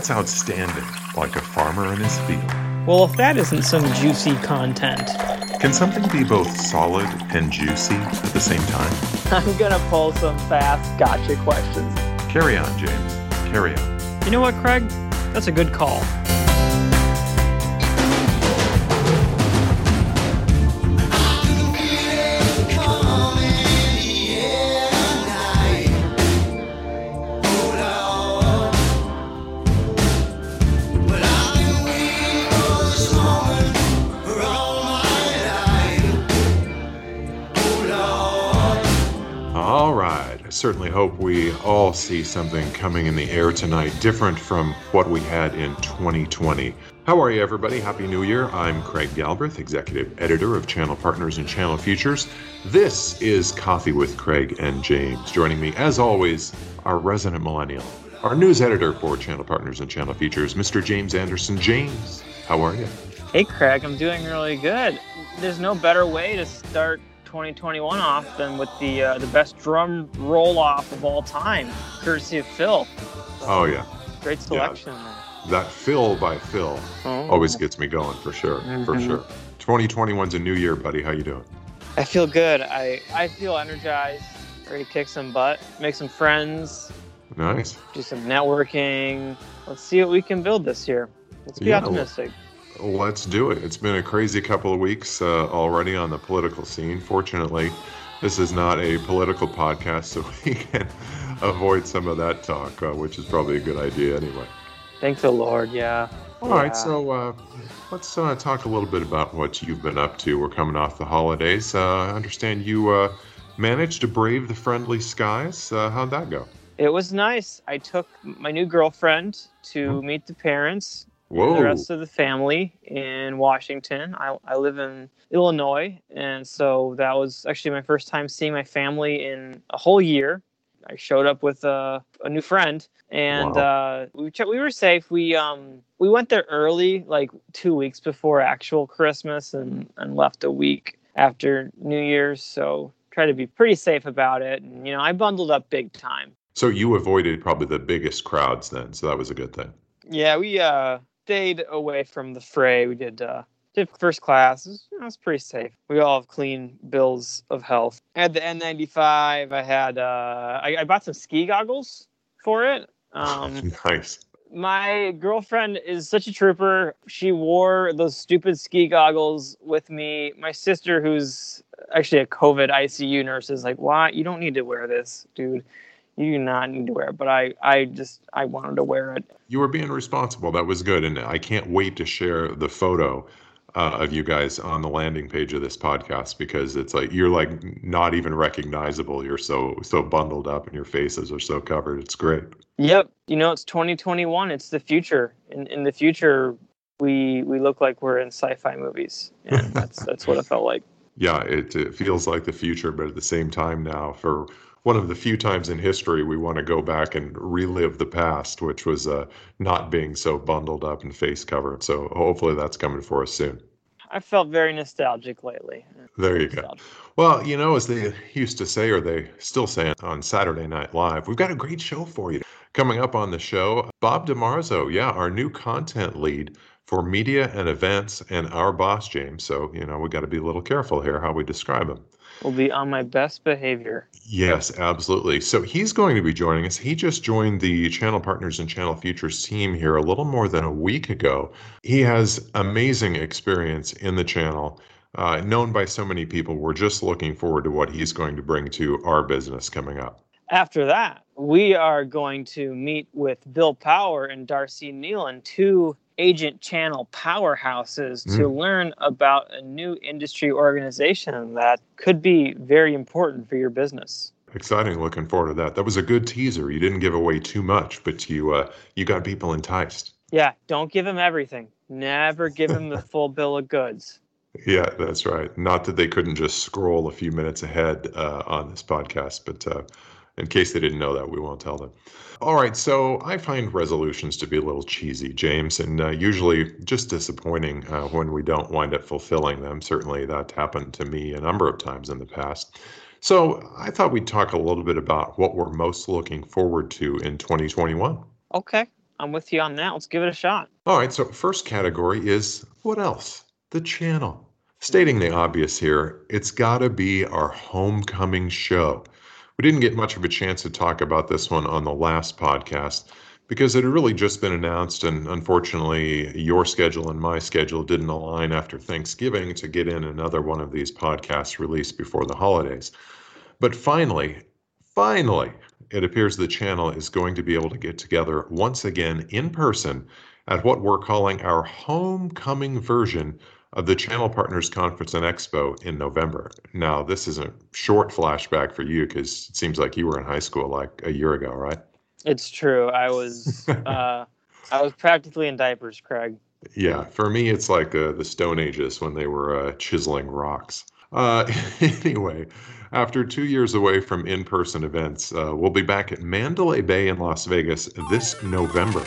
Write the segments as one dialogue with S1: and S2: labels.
S1: That's outstanding, like a farmer in his field.
S2: Well, if that isn't some juicy content.
S1: Can something be both solid and juicy at the same time?
S2: I'm gonna pull some fast gotcha questions.
S1: Carry on, James. Carry on.
S2: You know what, Craig? That's a good call.
S1: Certainly hope we all see something coming in the air tonight different from what we had in 2020. How are you, everybody? Happy New Year. I'm Craig Galbraith, Executive Editor of Channel Partners and Channel Futures. This is Coffee with Craig and James. Joining me, as always, our resident millennial, our news editor for Channel Partners and Channel Futures, Mr. James Anderson. James, how are you?
S2: Hey, Craig, I'm doing really good. There's no better way to start 2021 off than with the uh, the best drum roll off of all time, courtesy of Phil.
S1: Oh, yeah.
S2: Great selection.
S1: That Phil by Phil
S2: Oh.
S1: always gets me going for sure. For
S2: Mhm.
S1: sure. 2021's a new year, buddy. How you doing?
S2: I feel good. I, I feel energized, ready to kick some butt, make some friends,
S1: Nice.
S2: do some networking. Let's see what we can build this year. Let's be
S1: Yeah,
S2: optimistic.
S1: Let's do it. It's been a crazy couple of weeks uh, already on the political scene. Fortunately, this is not a political podcast, so we can avoid some of that talk, uh, which is probably a good idea anyway.
S2: Thanks, the Lord. Yeah.
S1: All right,
S2: Yeah.
S1: so uh, let's uh, talk a little bit about what you've been up to. We're coming off the holidays. Uh, I understand you uh, managed to brave the friendly skies. Uh, how'd that go?
S2: It was nice. I took my new girlfriend to meet the parents,
S1: Whoa.
S2: the rest of the family in Washington. I, I live in Illinois, and so that was actually my first time seeing my family in a whole year. I showed up with a, a new friend, and uh, we ch- we were safe. We um we went there early, like two weeks before actual Christmas, and and left a week after New Year's. So try to be pretty safe about it. And you know, I bundled up big time.
S1: So you avoided probably the biggest crowds then, so that was a good thing.
S2: Yeah, we uh stayed away from the fray. We did uh did first class. It was, it was pretty safe. We all have clean bills of health. I had the N95. I had uh I, I bought some ski goggles for it. Um
S1: nice.
S2: my girlfriend is such a trooper. She wore those stupid ski goggles with me. My sister, who's actually a COVID ICU nurse, is like, "Why? You don't need to wear this, dude. You do not need to wear it." But I, I just, I wanted to wear it.
S1: You were being responsible. That was good, and I can't wait to share the photo uh, of you guys on the landing page of this podcast because it's like you're like not even recognizable. You're so so bundled up, and your faces are so covered. It's great.
S2: Yep. You know, it's 2021. It's the future. In in the future, we we look like we're in sci-fi movies, and that's that's what it felt like.
S1: Yeah, it, it feels like the future, but at the same time now, for one of the few times in history we want to go back and relive the past, which was uh, not being so bundled up and face covered. So hopefully that's coming for us soon.
S2: I felt very nostalgic lately.
S1: There you go. Well, you know, as they used to say, or they still say on Saturday Night Live, we've got a great show for you. Coming up on the show, Bob DeMarzo, yeah, our new content lead for media and events, and our boss, James. So, you know, we got to be a little careful here how we describe him.
S2: Will be on my best behavior.
S1: Yes, absolutely. So he's going to be joining us. He just joined the Channel Partners and Channel Futures team here a little more than a week ago. He has amazing experience in the channel, uh, known by so many people. We're just looking forward to what he's going to bring to our business coming up.
S2: After that, we are going to meet with Bill Power and Darcy Nealon, two agent channel powerhouses, to learn about a new industry organization that could be very important for your business.
S1: Exciting. Looking forward to that. That was a good teaser. You didn't give away too much, but you uh, you got people enticed.
S2: Yeah, don't give them everything. Never give them the full bill of goods.
S1: Yeah, that's right. Not that they couldn't just scroll a few minutes ahead uh, on this podcast, but uh, in case they didn't know that, we won't tell them. All right, so I find resolutions to be a little cheesy, James, and uh, usually just disappointing uh, when we don't wind up fulfilling them. Certainly, that happened to me a number of times in the past. So I thought we'd talk a little bit about what we're most looking forward to in 2021.
S2: Okay. I'm with you on that. Let's give it a shot.
S1: All right. So, first category is what else? The channel. Stating the obvious here, it's got to be our homecoming show. We didn't get much of a chance to talk about this one on the last podcast because it had really just been announced, and unfortunately, your schedule and my schedule didn't align after Thanksgiving to get in another one of these podcasts released before the holidays. But finally, finally, it appears the channel is going to be able to get together once again in person at what we're calling our homecoming version of the Channel Partners Conference and Expo in November. Now, this is a short flashback for you because it seems like you were in high school like a year ago, right?
S2: It's true. I was uh, I was practically in diapers, Craig.
S1: Yeah, for me, it's like uh, the Stone Ages when they were uh, chiseling rocks. Uh, anyway, after two years away from in person events, uh, we'll be back at Mandalay Bay in Las Vegas this November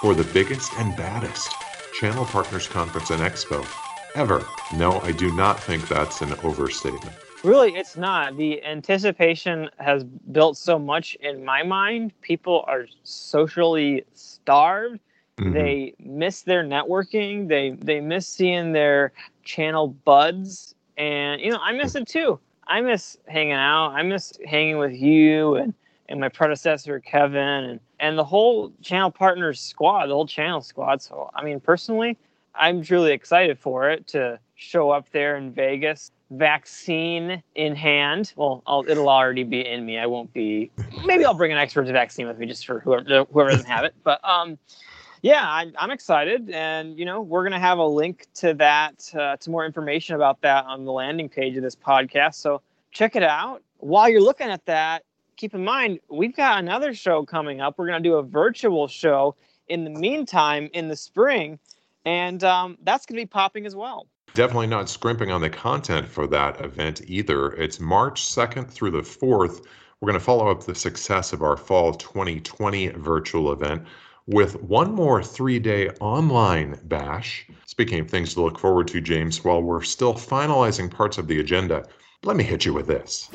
S1: for the biggest and baddest Channel Partners Conference and Expo ever. No, I do not think that's an overstatement.
S2: Really, it's not. The anticipation has built so much in my mind. People are socially starved. Mm-hmm. They miss their networking. They they miss seeing their channel buds, and you know I miss it too. I miss hanging out. I miss hanging with you and and my predecessor Kevin and and the whole channel partners squad, the whole channel squad. So I mean, personally, I'm truly excited for it to show up there in Vegas, vaccine in hand. Well, I'll, it'll already be in me. I won't be. Maybe I'll bring an extra vaccine with me just for whoever whoever doesn't have it. But um, yeah, I, am excited, and you know we're gonna have a link to that uh, to more information about that on the landing page of this podcast. So check it out. While you're looking at that, keep in mind we've got another show coming up. We're gonna do a virtual show in the meantime in the spring and um, that's going to be popping as well.
S1: Definitely not scrimping on the content for that event either. It's March 2nd through the 4th. We're going to follow up the success of our fall 2020 virtual event with one more three day online bash. Speaking of things to look forward to, James, while we're still finalizing parts of the agenda, let me hit you with this.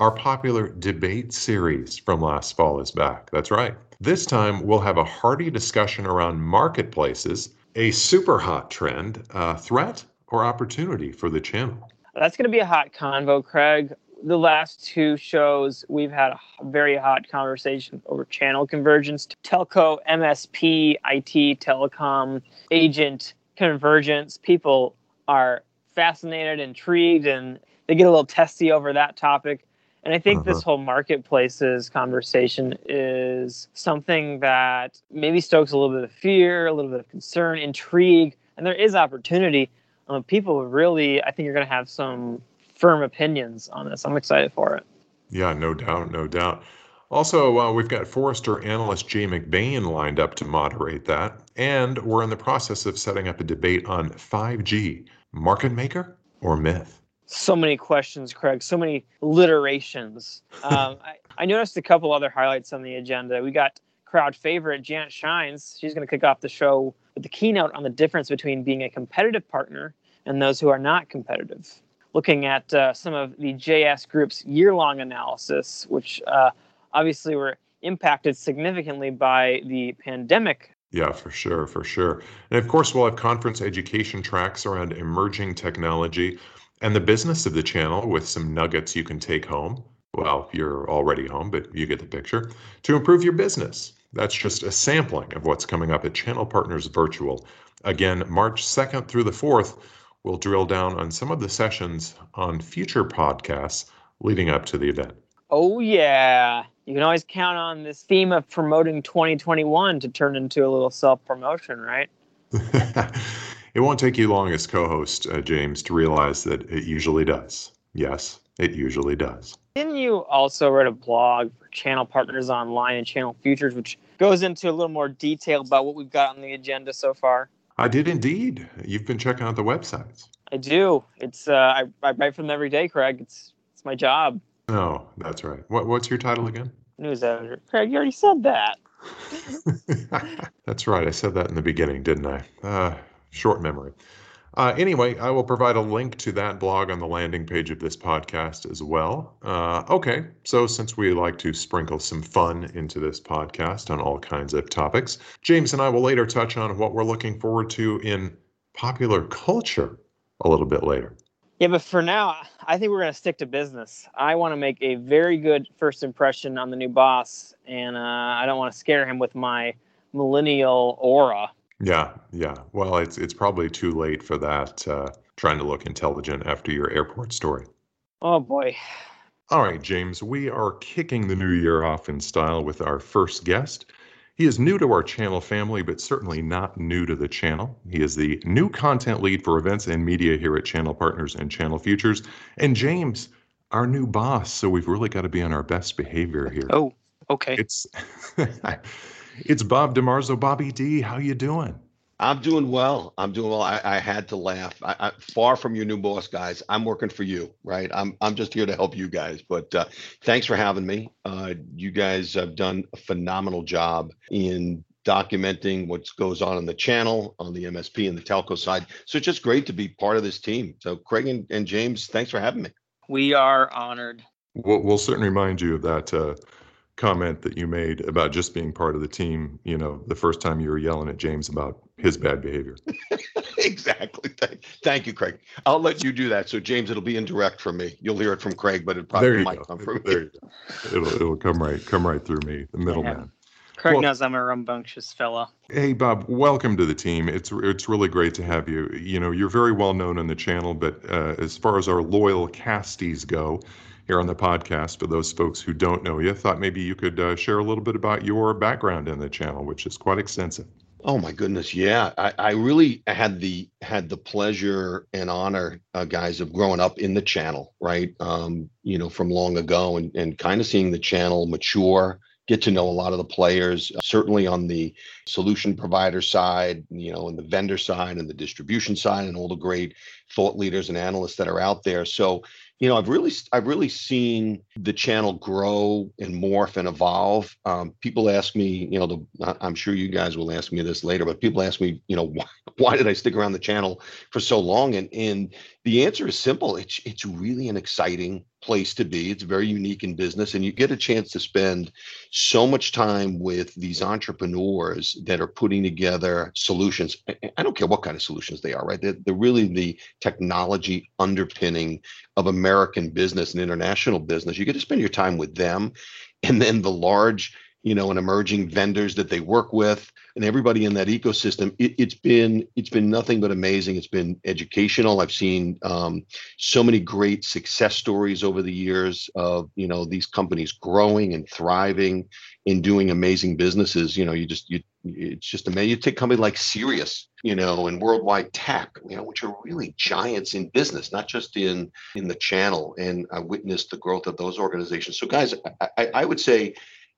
S1: Our popular debate series from last fall is back. That's right. This time, we'll have a hearty discussion around marketplaces a super hot trend, uh, threat or opportunity for the channel?
S2: That's going to be a hot convo, Craig. The last two shows, we've had a very hot conversation over channel convergence, telco, MSP, IT, telecom, agent convergence. People are fascinated, intrigued, and they get a little testy over that topic. And I think uh-huh. this whole marketplaces conversation is something that maybe stokes a little bit of fear, a little bit of concern, intrigue, and there is opportunity. Um, people really, I think you're going to have some firm opinions on this. I'm excited for it.
S1: Yeah, no doubt, no doubt. Also, uh, we've got Forrester analyst Jay McBain lined up to moderate that, and we're in the process of setting up a debate on 5G market maker or myth
S2: so many questions, Craig, so many alliterations. Um, I, I, noticed a couple other highlights on the agenda. We got crowd favorite Janet Schijns. She's going to kick off the show with the keynote on the difference between being a competitive partner and those who are not competitive. Looking at uh, some of the JS Group's year long analysis, which uh, obviously were impacted significantly by the pandemic
S1: yeah, for sure, for sure. And of course, we'll have conference education tracks around emerging technology and the business of the channel with some nuggets you can take home. Well, you're already home, but you get the picture. To improve your business. That's just a sampling of what's coming up at Channel Partners Virtual. Again, March 2nd through the 4th, we'll drill down on some of the sessions on future podcasts leading up to the event.
S2: Oh, yeah. You can always count on this theme of promoting 2021 to turn into a little self promotion, right?
S1: It won't take you long as co host, uh, James, to realize that it usually does. Yes, it usually does.
S2: Didn't you also write a blog for Channel Partners Online and Channel Futures, which goes into a little more detail about what we've got on the agenda so far?
S1: I did indeed. You've been checking out the websites.
S2: I do. It's uh, I, I write for them every day, Craig. It's it's my job.
S1: Oh, that's right. What what's your title again?
S2: News editor. Craig, you already said that.
S1: that's right. I said that in the beginning, didn't I? Uh, short memory. Uh, anyway, I will provide a link to that blog on the landing page of this podcast as well. Uh, okay, so since we like to sprinkle some fun into this podcast on all kinds of topics, James and I will later touch on what we're looking forward to in popular culture a little bit later.
S2: Yeah, but for now, I think we're going to stick to business. I want to make a very good first impression on the new boss, and uh, I don't want to scare him with my millennial aura.
S1: Yeah, yeah. Well, it's it's probably too late for that. Uh, trying to look intelligent after your airport story.
S2: Oh boy.
S1: All right, James. We are kicking the new year off in style with our first guest. He is new to our channel family, but certainly not new to the channel. He is the new content lead for events and media here at Channel Partners and Channel Futures. And James, our new boss. So we've really got to be on our best behavior here.
S2: Oh, okay.
S1: It's It's Bob DeMarzo. Bobby D, how you doing?
S3: I'm doing well. I'm doing well. I, I had to laugh. I, I, far from your new boss, guys. I'm working for you, right? I'm I'm just here to help you guys. But uh, thanks for having me. Uh, you guys have done a phenomenal job in documenting what goes on in the channel, on the MSP and the telco side. So it's just great to be part of this team. So Craig and, and James, thanks for having me.
S2: We are honored.
S1: We'll, we'll certainly remind you of that. Uh, comment that you made about just being part of the team, you know, the first time you were yelling at James about his bad behavior.
S3: exactly. Thank, thank, you, Craig. I'll let you do that. So, James, it'll be indirect from me. You'll hear it from Craig, but it probably might go. come from
S1: there me. You go. It'll, it'll come right, come right through me, the middleman. Yeah.
S2: Craig well, knows I'm a rambunctious fella.
S1: Hey, Bob, welcome to the team. It's it's really great to have you. You know, you're very well known on the channel, but uh, as far as our loyal casties go, here on the podcast for those folks who don't know you. Thought maybe you could uh, share a little bit about your background in the channel, which is quite extensive.
S3: Oh my goodness, yeah. I, I really had the had the pleasure and honor, uh, guys, of growing up in the channel, right? Um, you know, from long ago, and and kind of seeing the channel mature, get to know a lot of the players. Uh, certainly on the solution provider side, you know, and the vendor side, and the distribution side, and all the great thought leaders and analysts that are out there. So you know, I've really, I've really seen the channel grow and morph and evolve. Um, people ask me, you know, the, I'm sure you guys will ask me this later, but people ask me, you know, why, why did I stick around the channel for so long? And and the answer is simple. It's it's really an exciting place to be. It's very unique in business, and you get a chance to spend so much time with these entrepreneurs that are putting together solutions. I don't care what kind of solutions they are, right? They're, they're really the technology underpinning of American business and international business. You get to spend your time with them, and then the large you know, and emerging vendors that they work with, and everybody in that ecosystem. It, has been it's been nothing but amazing. It's been educational. I've seen um, so many great success stories over the years of you know these companies growing and thriving and doing amazing businesses. You know, you just you it's just amazing. You take company like Sirius, you know, and Worldwide Tech, you know, which are really giants in business, not just in in the channel. And I witnessed the growth of those organizations. So, guys, I, I would say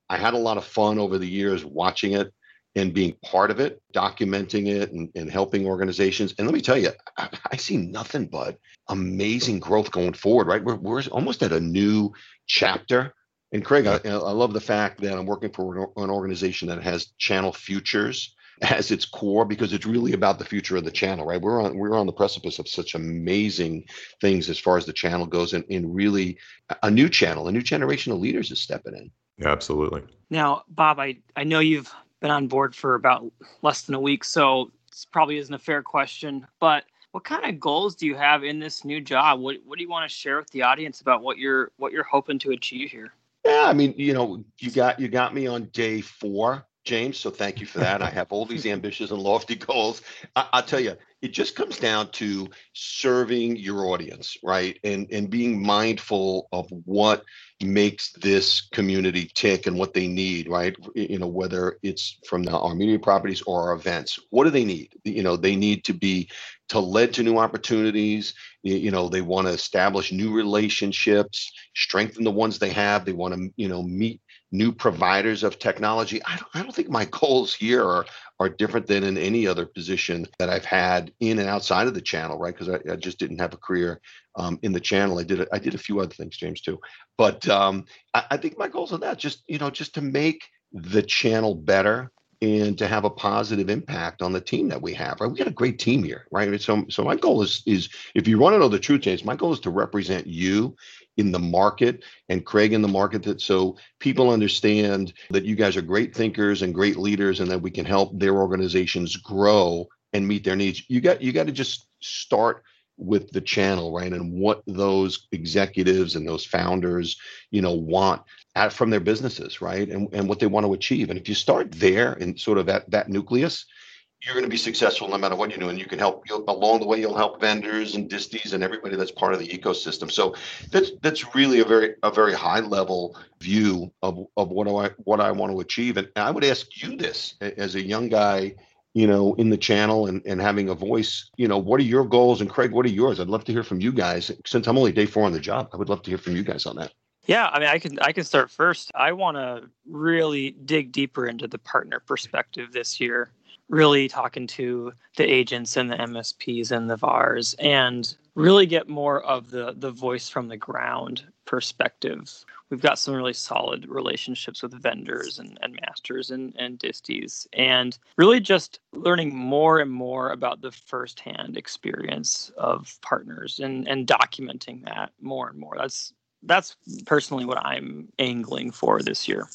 S3: I had a lot of fun over the years watching it and being part of it, documenting it and, and helping organizations. And let me tell you, I, I, see nothing but amazing growth going forward, right? We're, we're almost at a new chapter. And Craig, I, I love the fact that I'm working for an organization that has channel futures as its core because it's really about the future of the channel, right? We're on we're on the precipice of such amazing things as far as the channel goes, and, and really a new channel, a new generation of leaders is stepping in.
S1: Yeah, absolutely.
S2: Now, Bob, I, I know you've been on board for about less than a week, so this probably isn't a fair question, but what kind of goals do you have in this new job? What what do you want to share with the audience about what you're what you're hoping to achieve here?
S3: Yeah, I mean, you know, you got you got me on day four, James. So thank you for that. I have all these ambitious and lofty goals. I, will tell you, it just comes down to serving your audience, right? And and being mindful of what makes this community tick and what they need, right? You know, whether it's from the, our media properties or our events, what do they need? You know, they need to be to lead to new opportunities. You know, they want to establish new relationships, strengthen the ones they have. They want to, you know, meet new providers of technology. I don't, I don't think my goals here are are different than in any other position that I've had in and outside of the channel, right? Because I, I, just didn't have a career um, in the channel. I did a, I did a few other things, James, too. But um, I, I think my goals are that just you know just to make the channel better and to have a positive impact on the team that we have. Right, we got a great team here, right? So, so my goal is is if you want to know the truth, James, my goal is to represent you in the market and Craig in the market that so people understand that you guys are great thinkers and great leaders and that we can help their organizations grow and meet their needs. You got you got to just start with the channel, right? And what those executives and those founders, you know, want at, from their businesses, right? And, and what they want to achieve. And if you start there and sort of at that nucleus, you're going to be successful no matter what you do. And you can help you along the way. You'll help vendors and disties and everybody that's part of the ecosystem. So that's that's really a very a very high level view of of what I what I want to achieve. And I would ask you this as a young guy you know, in the channel and, and having a voice, you know, what are your goals? And Craig, what are yours? I'd love to hear from you guys. Since I'm only day four on the job, I would love to hear from you guys on that.
S2: Yeah, I mean, I can I can start first. I want to really dig deeper into the partner perspective this year. Really talking to the agents and the MSPs and the VARs, and really get more of the the voice from the ground perspective. We've got some really solid relationships with vendors and, and masters and, and disties and really just learning more and more about the firsthand experience of partners and, and documenting that more and more. That's that's personally what i'm angling for this year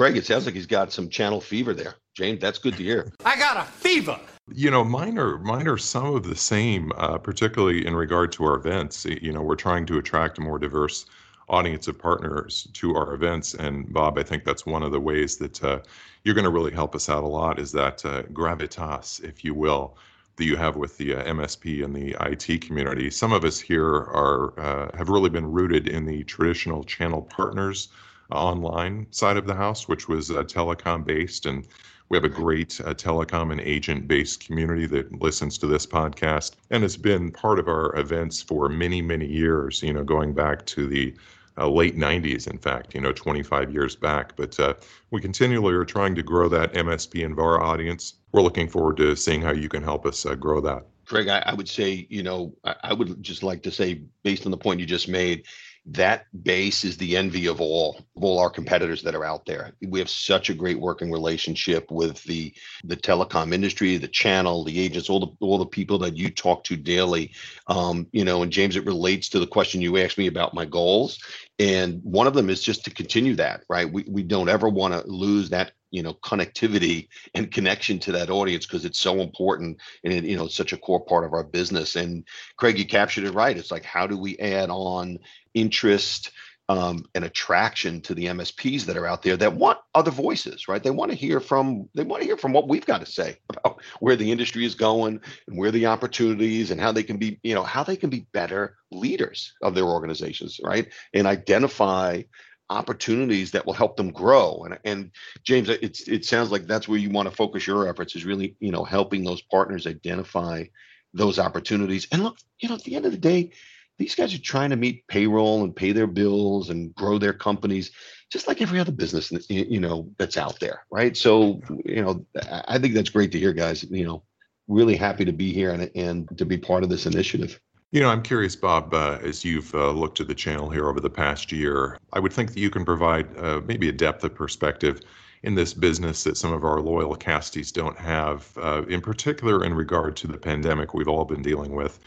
S3: craig it sounds like he's got some channel fever there james that's good to hear
S4: i got a fever
S1: you know mine are mine are some of the same uh, particularly in regard to our events you know we're trying to attract a more diverse audience of partners to our events. And Bob, I think that's one of the ways that uh, you're going to really help us out a lot is that uh, gravitas, if you will, that you have with the uh, MSP and the IT community. Some of us here are uh, have really been rooted in the traditional channel partners online side of the house, which was uh, telecom based and we have a great uh, telecom and agent based community that listens to this podcast and has been part of our events for many, many years, you know, going back to the uh, late 90s, in fact, you know, 25 years back. But uh, we continually are trying to grow that MSP and VAR audience. We're looking forward to seeing how you can help us uh, grow that.
S3: Greg, I, I, would say, you know, I, I would just like to say, based on the point you just made, that base is the envy of all of all our competitors that are out there. We have such a great working relationship with the the telecom industry, the channel, the agents, all the all the people that you talk to daily. Um, you know, and James, it relates to the question you asked me about my goals. And one of them is just to continue that, right? We we don't ever want to lose that you know connectivity and connection to that audience because it's so important and it, you know it's such a core part of our business and craig you captured it right it's like how do we add on interest um, and attraction to the MSPs that are out there that want other voices, right? They want to hear from they want to hear from what we've got to say about where the industry is going and where the opportunities and how they can be, you know, how they can be better leaders of their organizations, right? And identify opportunities that will help them grow. And and James, it's it sounds like that's where you want to focus your efforts is really, you know, helping those partners identify those opportunities. And look, you know, at the end of the day, these guys are trying to meet payroll and pay their bills and grow their companies just like every other business you know that's out there right so you know i think that's great to hear guys you know really happy to be here and, and to be part of this initiative
S1: you know, I'm curious, Bob, uh, as you've uh, looked at the channel here over the past year, I would think that you can provide uh, maybe a depth of perspective in this business that some of our loyal casties don't have, uh, in particular in regard to the pandemic we've all been dealing with.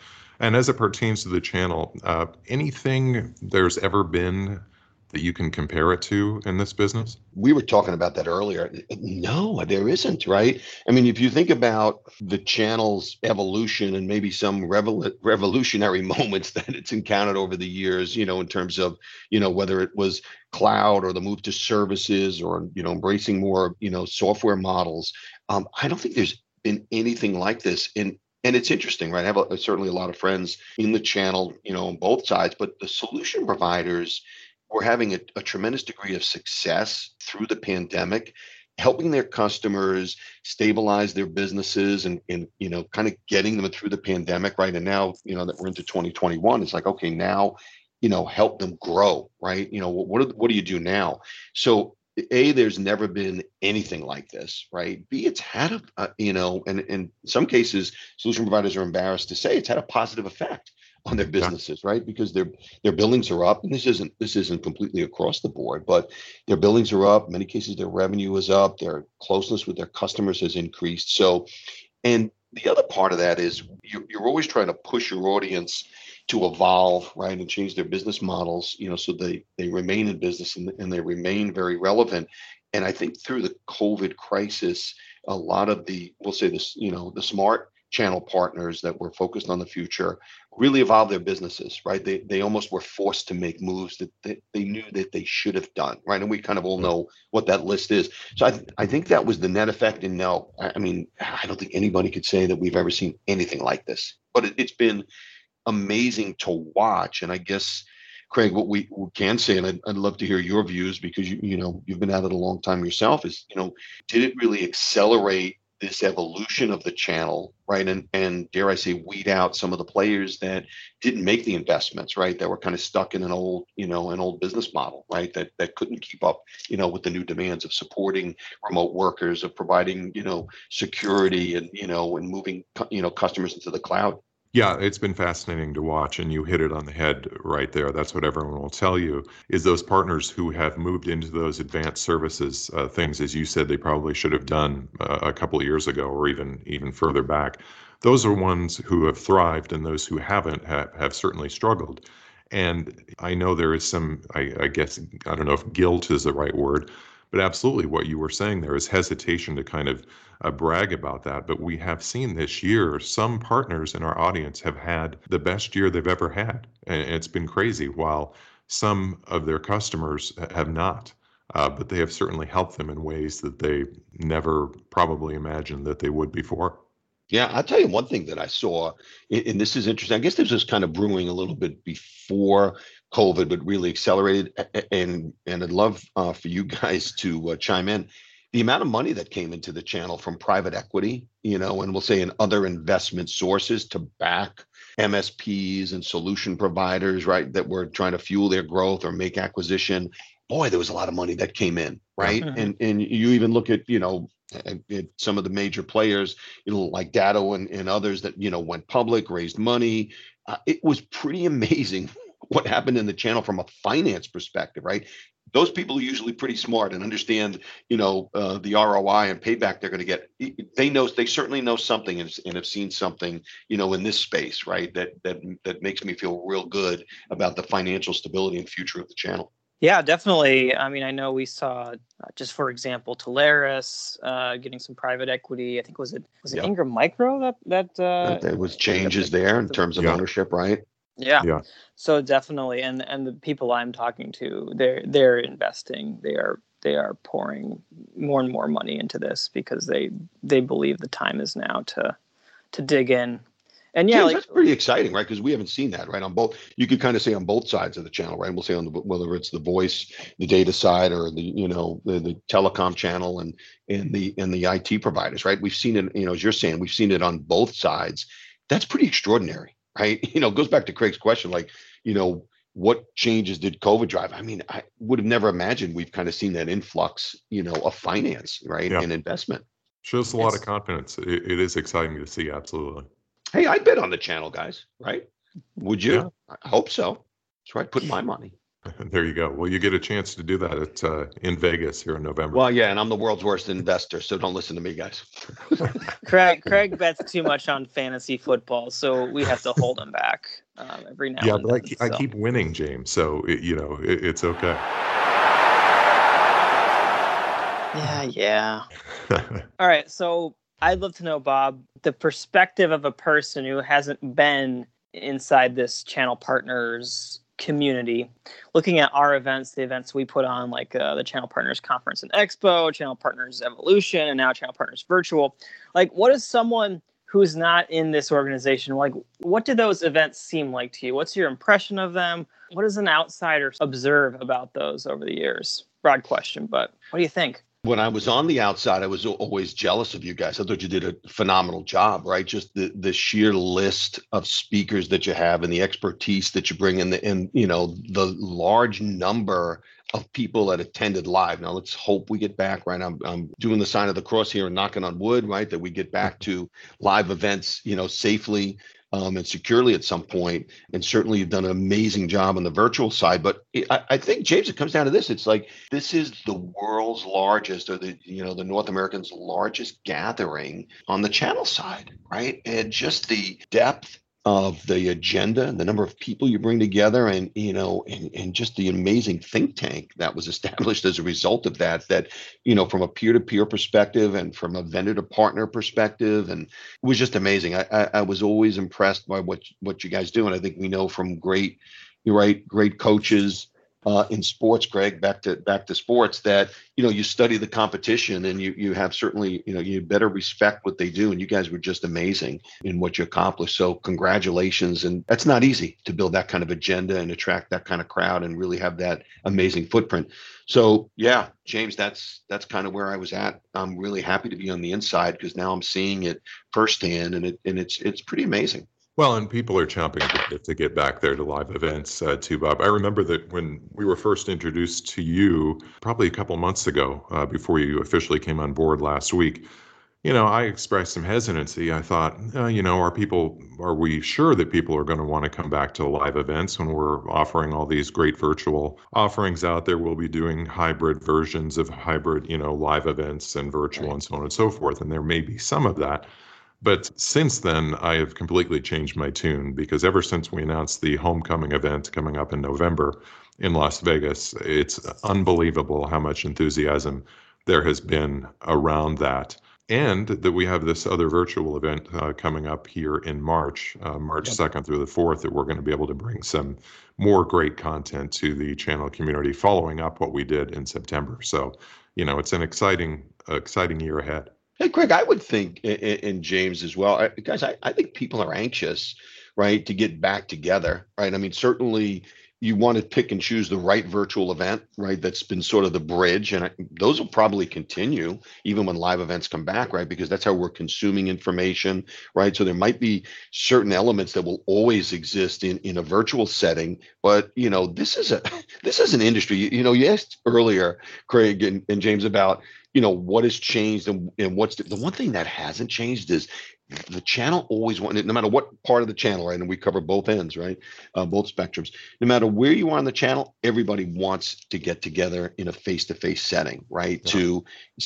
S1: And as it pertains to the channel, uh, anything there's ever been that you can compare it to in this business?
S3: We were talking about that earlier. No, there isn't, right? I mean, if you think about the channel's evolution and maybe some revol- revolutionary moments that it's encountered over the years, you know, in terms of, you know, whether it was cloud or the move to services or, you know, embracing more, you know, software models, um, I don't think there's been anything like this in and it's interesting right? I have a, uh, certainly a lot of friends in the channel you know on both sides but the solution providers were having a, a tremendous degree of success through the pandemic helping their customers stabilize their businesses and, and you know kind of getting them through the pandemic right? And now you know that we're into 2021 it's like okay now you know help them grow right? You know what what do, what do you do now? So a there's never been anything like this right b it's had a, you know and in some cases solution providers are embarrassed to say it's had a positive effect on their businesses, right? Because their their billings are up, and this isn't this isn't completely across the board, but their billings are up. In many cases, their revenue is up. Their closeness with their customers has increased. So, and the other part of that is you're, you're always trying to push your audience to evolve, right, and change their business models, you know, so they they remain in business and, and they remain very relevant. And I think through the COVID crisis, a lot of the we'll say this, you know, the smart channel partners that were focused on the future really evolved their businesses right? They, they almost were forced to make moves that they, they knew that they should have done right? And we kind of all know what that list is. So i, I think that was the net effect and no i mean i don't think anybody could say that we've ever seen anything like this. But it, it's been amazing to watch and i guess Craig, what we, we can say, and I'd, I'd, love to hear your views because you you know you've been at it a long time yourself. Is you know, did it really accelerate this evolution of the channel, right? And and dare I say, weed out some of the players that didn't make the investments, right? That were kind of stuck in an old, you know, an old business model, right? That that couldn't keep up, you know, with the new demands of supporting remote workers, of providing, you know, security and you know, and moving, you know, customers into the cloud.
S1: Yeah, it's been fascinating to watch, and you hit it on the head right there. That's what everyone will tell you is those partners who have moved into those advanced services uh, things, as you said, they probably should have done uh, a couple of years ago, or even even further back. Those are ones who have thrived, and those who haven't have, have certainly struggled. And I know there is some, I, I guess, I don't know if guilt is the right word, but absolutely what you were saying there is hesitation to kind of uh, brag about that. But we have seen this year some partners in our audience have had the best year they've ever had. And it's been crazy, while some of their customers have not. Uh, but they have certainly helped them in ways that they never probably imagined that they would before.
S3: Yeah, I'll tell you one thing that I saw, and this is interesting. I guess this was kind of brewing a little bit before COVID, but really accelerated. And and I'd love uh, for you guys to uh, chime in. The amount of money that came into the channel from private equity, you know, and we'll say in other investment sources to back MSPs and solution providers, right, that were trying to fuel their growth or make acquisition. Boy, there was a lot of money that came in, right? Mm-hmm. And and you even look at, you know, at, at some of the major players, you know, like Datto and, and others that you know went public, raised money. Uh, it was pretty amazing what happened in the channel from a finance perspective, right? Those people are usually pretty smart and understand, you know, uh, the ROI and payback they're going to get. They know they certainly know something and, and have seen something, you know, in this space, right? That that that makes me feel real good about the financial stability and future of the channel.
S2: Yeah, definitely. I mean, I know we saw, uh, just for example, Telarus uh, getting some private equity. I think was it was it yep. Ingram Micro that that uh,
S3: there was changes there in terms of ownership, right?
S2: Yeah. Yeah. So definitely, and and the people I'm talking to, they're they're investing. They are they are pouring more and more money into this because they they believe the time is now to to dig in. And yeah,
S3: like, that's pretty exciting, right? Because we haven't seen that, right? On both, you could kind of say on both sides of the channel, right? We'll say on the whether it's the voice, the data side, or the you know the, the telecom channel and and the and the IT providers, right? We've seen it, you know, as you're saying, we've seen it on both sides. That's pretty extraordinary, right? You know, goes back to Craig's question, like, you know, what changes did COVID drive? I mean, I would have never imagined we've kind of seen that influx, you know, of finance, right, yeah. and investment.
S1: Shows a lot of confidence. It, it is exciting to see, absolutely.
S3: Hey, I bet on the channel, guys. Right? Would you? Yeah. I hope so. That's right. Put my money.
S1: There you go. Well, you get a chance to do that at uh, in Vegas here in November.
S3: Well, yeah, and I'm the world's worst investor, so don't listen to me, guys.
S2: Craig, Craig bets too much on fantasy football, so we have to hold him back um, every now. And then. Yeah, but then,
S1: I, keep, so. I keep winning, James. So it, you know it, it's okay.
S2: Yeah, yeah. All right, so I'd love to know, Bob, the perspective of a person who hasn't been inside this channel partners community looking at our events the events we put on like uh, the channel partners conference and expo channel partners evolution and now channel partners virtual. Like what is someone who's not in this organization like what do those events seem like to you? What's your impression of them? What does an outsider observe about those over the years? Broad question but what do you think
S3: when I was on the outside, I was always jealous of you guys. I thought you did a phenomenal job, right? Just the the sheer list of speakers that you have and the expertise that you bring in, the and you know the large number of people that attended live. Now let's hope we get back. Right, I'm I'm doing the sign of the cross here and knocking on wood, right, that we get back to live events, you know, safely. Um, and securely at some point. And certainly you've done an amazing job on the virtual side. But it, I, I, think James, it comes down to this: it's like this is the world's largest, or the you know the North American's largest gathering on the channel side, right? And just the depth of the agenda and the number of people you bring together and you know and, and just the amazing think tank that was established as a result of that that you know from a peer-to-peer perspective and from a vendor to partner perspective and it was just amazing. I, I, I was always impressed by what what you guys do and i think we know from great you're right great coaches uh, in sports, Greg, back to back to sports, that you know you study the competition and you you have certainly you know you better respect what they do, and you guys were just amazing in what you accomplished. So congratulations, and that's not easy to build that kind of agenda and attract that kind of crowd and really have that amazing footprint. So yeah, James, that's that's kind of where I was at. I'm really happy to be on the inside because now I'm seeing it firsthand, and it and it's it's pretty amazing.
S1: Well, and people are chomping to, to get back there to live events uh, too, Bob. I remember that when we were first introduced to you, probably a couple months ago, uh, before you officially came on board last week, you know, I expressed some hesitancy. I thought, uh, you know, are people, are we sure that people are going to want to come back to live events when we're offering all these great virtual offerings out there? We'll be doing hybrid versions of hybrid, you know, live events and virtual right. and so on and so forth. And there may be some of that. But since then, I have completely changed my tune because ever since we announced the homecoming event coming up in November in Las Vegas, it's unbelievable how much enthusiasm there has been around that. And that we have this other virtual event uh, coming up here in March, uh, March yep. 2nd through the 4th, that we're going to be able to bring some more great content to the channel community, following up what we did in September. So, you know, it's an exciting, exciting year ahead.
S3: Hey, Craig, I would think, and James as well, guys, I, I think people are anxious, right, to get back together, right? I mean, certainly you want to pick and choose the right virtual event, right? That's been sort of the bridge, and I, those will probably continue even when live events come back, right? Because that's how we're consuming information, right? So there might be certain elements that will always exist in in a virtual setting, but you know, this is a this is an industry. You, you know, you asked earlier, Craig and, and James about you know what has changed and, and what's the, the one thing that hasn't changed is the channel always wanted no matter what part of the channel right and we cover both ends right? Uh, both spectrums. No matter where you are on the channel everybody wants to get together in a face-to-face setting right? Yeah. to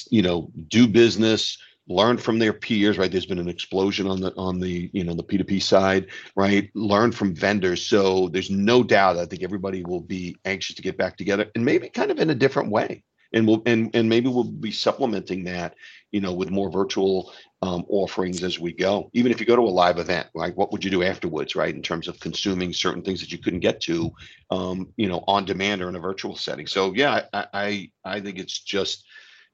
S3: you know do business learn from their peers right? There's been an explosion on the on the you know the p2p side right? Learn from vendors. So there's no doubt i think everybody will be anxious to get back together and maybe kind of in a different way and we'll and and maybe we'll be supplementing that you know with more virtual um, offerings as we go. Even if you go to a live event right what would you do afterwards right in terms of consuming certain things that you couldn't get to um, you know on demand or in a virtual setting? So yeah i i, I think it's just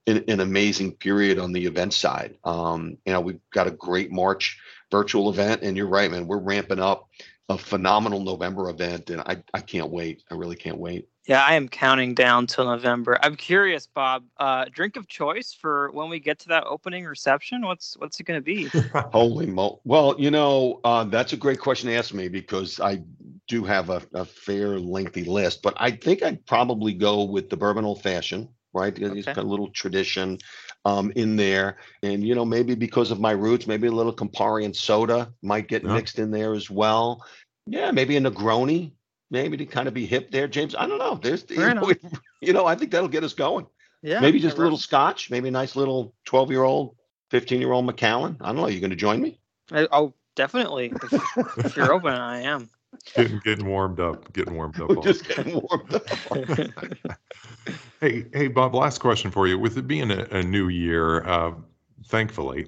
S3: an, an amazing period on the event side. Um, you know we've got a great march virtual event and you're right man we're ramping up a phenomenal november event and i i can't wait. I really can't wait
S2: yeah, I am counting down till November. I'm curious, Bob. Uh, drink of choice for when we get to that opening reception. What's what's it going to be?
S3: Holy mo! Well, you know, uh, that's a great question to ask me because I do have a, a fair lengthy list, but I think I'd probably go with the bourbon old fashioned. Right, okay. it's got a little tradition um, in there, and you know, maybe because of my roots, maybe a little Campari and soda might get yeah. mixed in there as well. Yeah, maybe a Negroni maybe to kind of be hip there, James. I don't know. There's, you know, you know, I think that'll get us going. Yeah. Maybe just a little scotch, maybe a nice little 12 year old, 15 year old Macallan. I don't know. You going to join me?
S2: I, oh, definitely. If, if, you're open, I am.
S1: Getting getting warmed up. Getting warmed up.
S3: just getting warmed up.
S1: hey, hey, Bob. Last question for you. With it being a, a new year, uh, thankfully,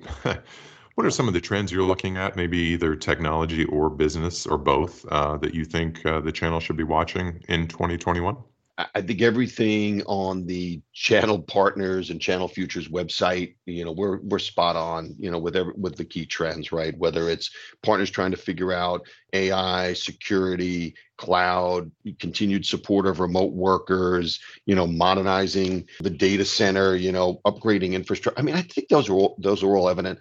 S1: what are some of the trends you're looking at, maybe either technology or business or both, uh, that you think uh, the channel should be watching in 2021?
S3: I think everything on the channel partners and channel futures website, you know, we're we're spot on, you know, with every, with the key trends, right? Whether it's partners trying to figure out AI, security, cloud, continued support of remote workers, you know, modernizing the data center, you know, upgrading infrastructure. I mean, I think those are all, those are all evident.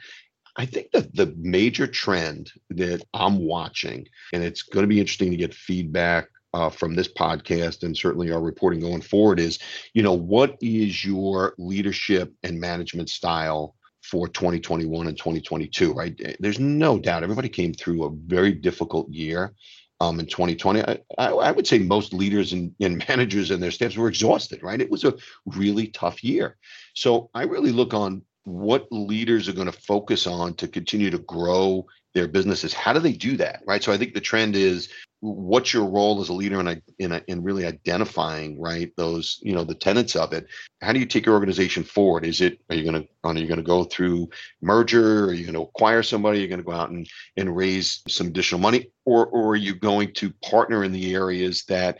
S3: I think that the major trend that I'm watching, and it's going to be interesting to get feedback uh, from this podcast and certainly our reporting going forward, is you know what is your leadership and management style for 2021 and 2022, right? Eh, there's no doubt everybody came through a very difficult year um, in 2020. I, I, I, would say most leaders and, and managers and their staffs were exhausted, right? It was a really tough year. So I really look on what leaders are going to focus on to continue to grow their businesses. How do they do that, right? So I think the trend is what's your role as a leader in, in, in really identifying right those you know the tenets of it? How do you take your organization forward? Is it are you going to are you going to go through merger? Are you going to acquire somebody? Are you're going to go out and, and raise some additional money? Or or are you going to partner in the areas that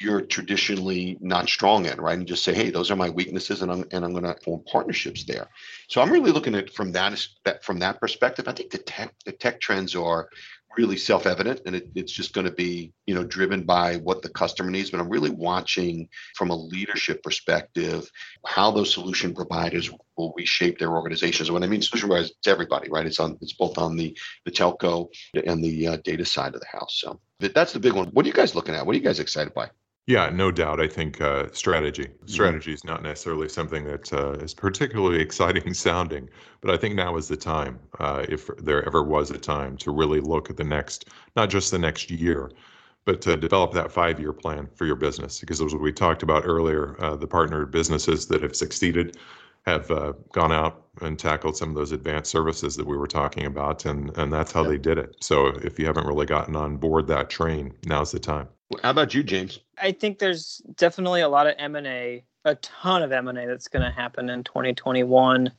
S3: you're traditionally not strong in, right? And just say, hey, those are my weaknesses, and I'm and I'm going to form partnerships there. So I'm really looking at from that from that perspective. I think the tech the tech trends are really self-evident and it, it's just going to be you know driven by what the customer needs. But i'm really watching from a leadership perspective how those solution providers will reshape their organizations. When i mean solution providers it's everybody right? It's on it's both on the the telco and the uh, data side of the house. So that's the big one. What are you guys looking at? What are you guys excited by
S1: yeah, no doubt. I think uh, strategy. Strategy is not necessarily something that uh, is particularly exciting sounding, but I think now is the time, uh, if there ever was a time, to really look at the next, not just the next year, but to develop that five-year plan for your business. Because as we talked about earlier, uh, the partner businesses that have succeeded have uh, gone out and tackled some of those advanced services that we were talking about, and and that's how they did it. So if you haven't really gotten on board that train, now's the time.
S3: How about you, James?
S2: I think there's definitely a lot of M and A, a ton of M and A that's going to happen in 2021.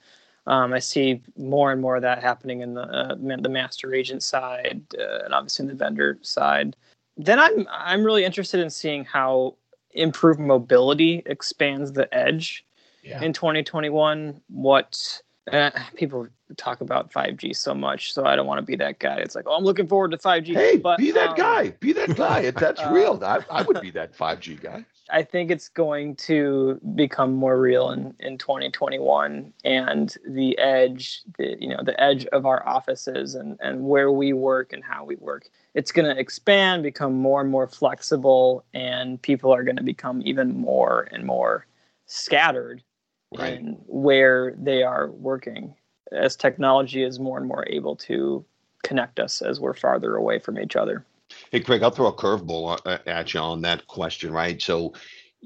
S2: Um, I see more and more of that happening in the uh, the master agent side uh, and obviously in the vendor side. Then I'm I'm really interested in seeing how improved mobility expands the edge yeah. in 2021. What uh, people talk about 5G so much, so I don't want to be that guy. It's like, oh, I'm looking forward to 5G.
S3: Hey, but, be that um, guy. Be that guy. That's uh, real. I, I would be that 5G guy.
S2: I think it's going to become more real in, in 2021, and the edge, the you know, the edge of our offices and and where we work and how we work. It's going to expand, become more and more flexible, and people are going to become even more and more scattered right. in where they are working as technology is more and more able to connect us as we're farther away from each other.
S3: Hey, Craig, I'll throw a curveball uh, at you on that question, right? So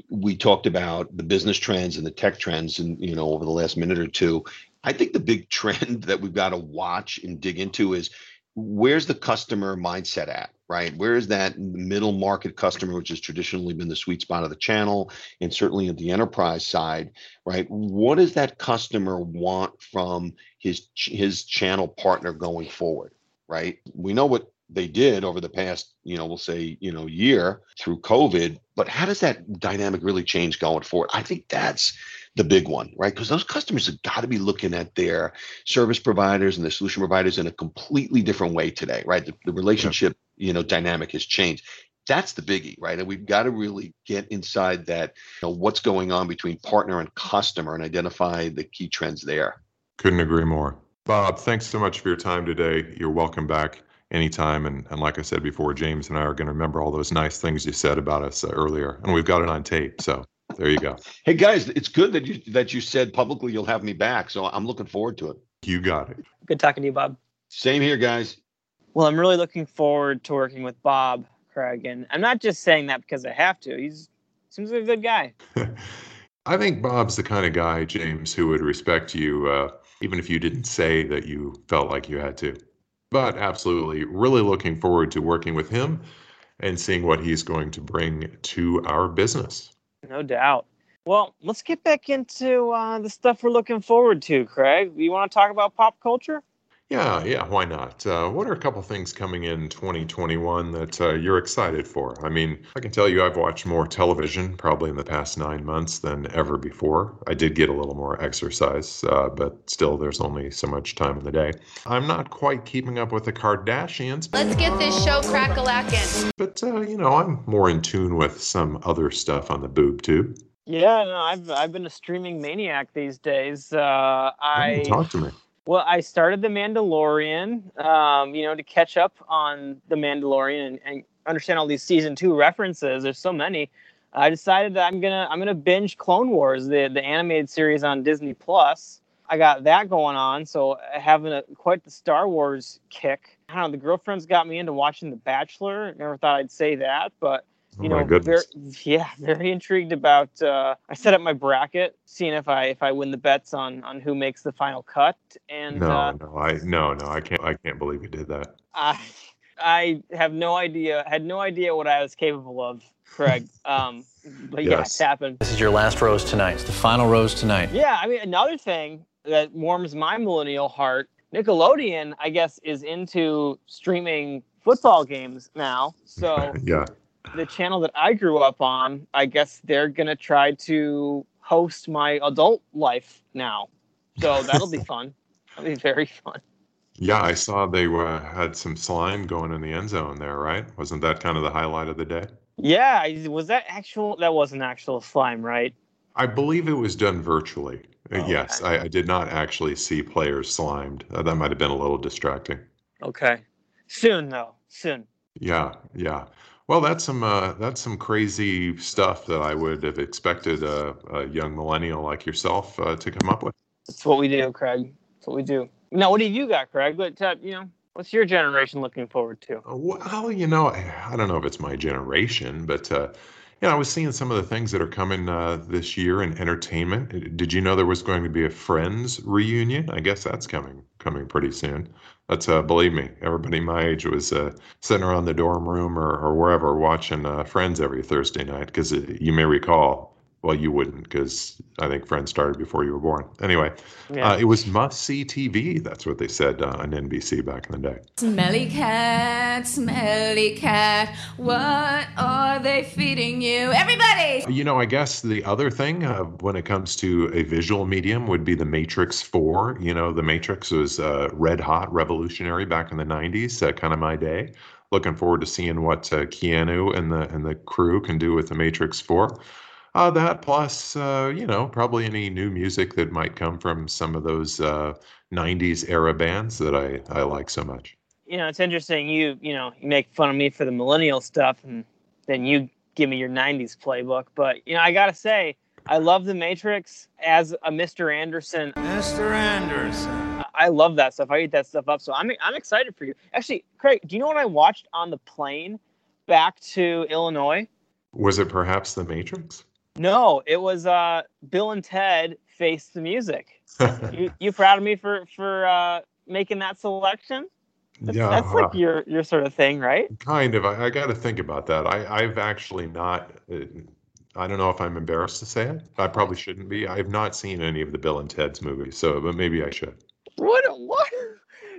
S3: we talked about the business trends and the tech trends and you know over the last minute or two i think the big trend that we've got to watch and dig into is where's the customer mindset at right where is that middle market customer which has traditionally been the sweet spot of the channel and certainly at the enterprise side right what does that customer want from his his channel partner going forward right we know what they did over the past you know we'll say you know year through covid but how does that dynamic really change going forward i think that's the big one, right? Because those customers have got to be looking at their service providers and their solution providers in a completely different way today, right? The, the relationship. You know, dynamic has changed. That's the biggie, right? And we've got to really get inside that, you know, what's going on between partner and customer and identify the key trends there.
S1: Couldn't agree more. Bob, thanks so much for your time today. You're welcome back anytime. And, and like I said before, James and I are going to remember all those nice things you said about us uh, earlier, and we've got it on tape. So there you go.
S3: Hey guys, it's good that you that you said publicly you'll have me back. So I'm looking forward to it.
S1: You got it.
S2: Good talking to you, Bob.
S3: Same here, guys.
S2: Well, I'm really looking forward to working with Bob Craig, and I'm not just saying that because I have to. He's seems like a good guy.
S1: I think Bob's the kind of guy, James, who would respect you uh, even if you didn't say that you felt like you had to. But absolutely, really looking forward to working with him and seeing what he's going to bring to our business.
S2: No doubt. Well, let's get back into uh, the stuff we're looking forward to, Craig. You want to talk about pop culture?
S1: Yeah, yeah, why not? Uh, what are a couple things coming in 2021 that uh, you're excited for? I mean, I can tell you I've watched more television probably in the past nine months than ever before. I did get a little more exercise, uh, but still, there's only so much time in the day. I'm not quite keeping up with the Kardashians.
S4: Let's get this show crack a lacking.
S1: But, uh, you know, I'm more in tune with some other stuff on the boob tube.
S2: Yeah, no, I've I've been a streaming maniac these days. Uh, I
S1: talk to me.
S2: Well, I started The Mandalorian, um, you know, to catch up on The Mandalorian and, and, understand all these season two references. There's so many. I decided that I'm gonna I'm gonna binge Clone Wars, the the animated series on Disney Plus. I got that going on. So having a quite the Star Wars kick. I don't know. The girlfriends got me into watching The Bachelor. Never thought I'd say that, but you
S1: oh
S2: know, very, yeah, very intrigued about. Uh, I set up my bracket, seeing if I if I win the bets on on who makes the final cut. And
S1: no,
S2: uh,
S1: no, I no, no, I can't, I can't believe you did that.
S2: I I have no idea, had no idea what I was capable of, Craig. Um, but yeah,
S1: Yes.
S2: it's happened.
S5: This is your last rose tonight. It's the final rose tonight.
S2: Yeah, I mean, another thing that warms my millennial heart, Nickelodeon, I guess, is into streaming football games now. So
S1: Yeah,
S2: the channel that I grew up on, I guess they're gonna try to host my adult life now. So that'll be fun. That'll be very fun.
S1: yeah. I saw they uh, had some slime going in the end zone there, right? Wasn't that kind of the highlight of the day?
S2: Yeah, was that actual? That wasn't actual slime, right?
S1: I believe it was done virtually. Uh,
S2: Oh,
S1: yes,
S2: okay.
S1: I, I did not actually see players slimed. Uh, that might have been a little distracting.
S2: Okay. Soon though. Soon.
S1: Yeah, yeah. Well, that's some uh, that's some crazy stuff that I would have expected a, a young millennial like yourself uh, to come up with.
S2: That's what we do, Craig. That's what we do. Now, what do you got, Craig? What uh, you know? What's your generation looking forward to?
S1: Uh, Well, you know, I I don't know if it's my generation, but uh, you know, I was seeing some of the things that are coming uh, this year in entertainment. Did you know there was going to be a Friends reunion? I guess that's coming coming pretty soon. That's uh, believe me, everybody my age was uh, sitting around the dorm room or, or wherever watching uh, Friends every Thursday night because you may recall. Well, you wouldn't because I think Friends started before you were born. Anyway,
S2: Yeah.
S1: uh, it was must see TV. That's what they said uh, on NBC back in the day.
S6: Smelly cat, smelly cat, what are they feeding you? Everybody!
S1: You know, I guess the other thing uh, when it comes to a visual medium would be the Matrix 4. You know, the Matrix was uh, red hot, revolutionary back in the 90s, uh, kind of my day. Looking forward to seeing what uh, Keanu and the and the crew can do with the Matrix 4. Uh, that plus, uh, you know, probably any new music that might come from some of those uh, 90s era bands that I, I like so much.
S2: you know, it's interesting. You you know, you make fun of me for the millennial stuff, and then you give me your '90s playbook. But you know, I gotta say, I love The Matrix as a Mr. Anderson.
S7: Mr. Anderson.
S2: I- I love that stuff. I eat that stuff up. So I'm I'm excited for you. Actually, Craig, do you know what I watched on the plane back to Illinois?
S1: Was it perhaps the Matrix?
S2: No, it was uh, Bill and Ted Face the Music. You you proud of me for for uh, making that selection? That's,
S1: yeah,
S2: that's like your your sort of thing, right?
S1: Kind of. I, I got to think about that. I, I've actually not. Uh, I don't know if I'm embarrassed to say it. I probably shouldn't be. I've not seen any of the Bill and Ted's movies, so but maybe I should.
S2: What? What?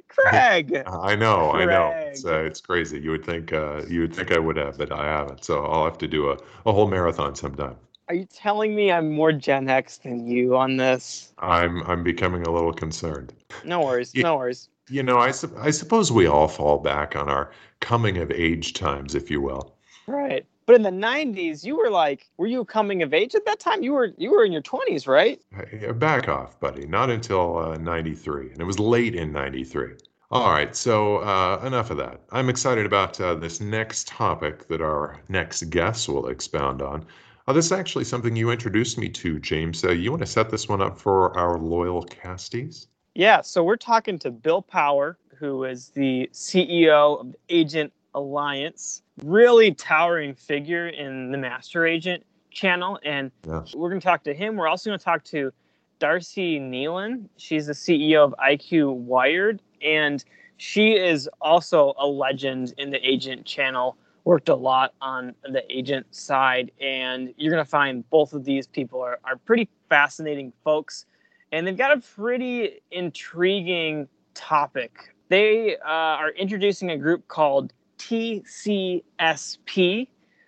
S2: Craig.
S1: I know, I know. It's uh, it's crazy. You would think uh, you would think I would have, but I haven't. So I'll have to do a, a whole marathon sometime.
S2: Are you telling me I'm more Gen X than you on this?
S1: I'm I'm becoming a little concerned.
S2: No worries.
S1: Yeah.
S2: No worries.
S1: You know, I sup- I suppose we all fall back on our coming of age times, if you will.
S2: Right. But in the 90s, you were like, were you coming of age at that time? You were you were in your 20s, right?
S1: Hey, Back off, buddy. Not until uh, 93. And it was late in 93. All right. So, uh, enough of that. I'm excited about uh, this next topic that our next guest will expound on. Uh, this is actually something you introduced me to, James. Uh, you want to set this one up for our loyal casties?
S2: Yeah, so we're talking to Bill Power, who is the CEO of Agent Alliance, really towering figure in the Master Agent channel. And
S1: Yes.
S2: we're going to talk to him. We're also going to talk to Darcy Nealon. She's the CEO of IQ Wired, and she is also a legend in the Agent channel. Worked a lot on the agent side, and you're going to find both of these people are, are pretty fascinating folks and they've got a pretty intriguing topic. They uh, are introducing a group called TCSP,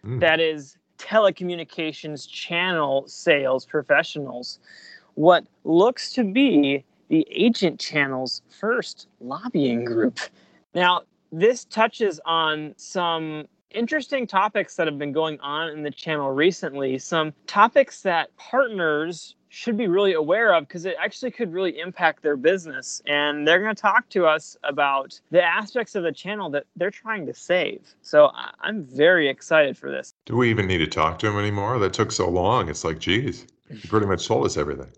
S1: Mm.
S2: that is Telecommunications Channel Sales Professionals. What looks to be the agent channel's first lobbying group. Now, this touches on some interesting topics that have been going on in the channel recently, some topics that partners should be really aware of because it actually could really impact their business. And they're going to talk to us about the aspects of the channel that they're trying to save. So I'm very excited for this.
S1: Do we even need to talk to him anymore? That took so long. It's like, geez, you pretty much told us everything.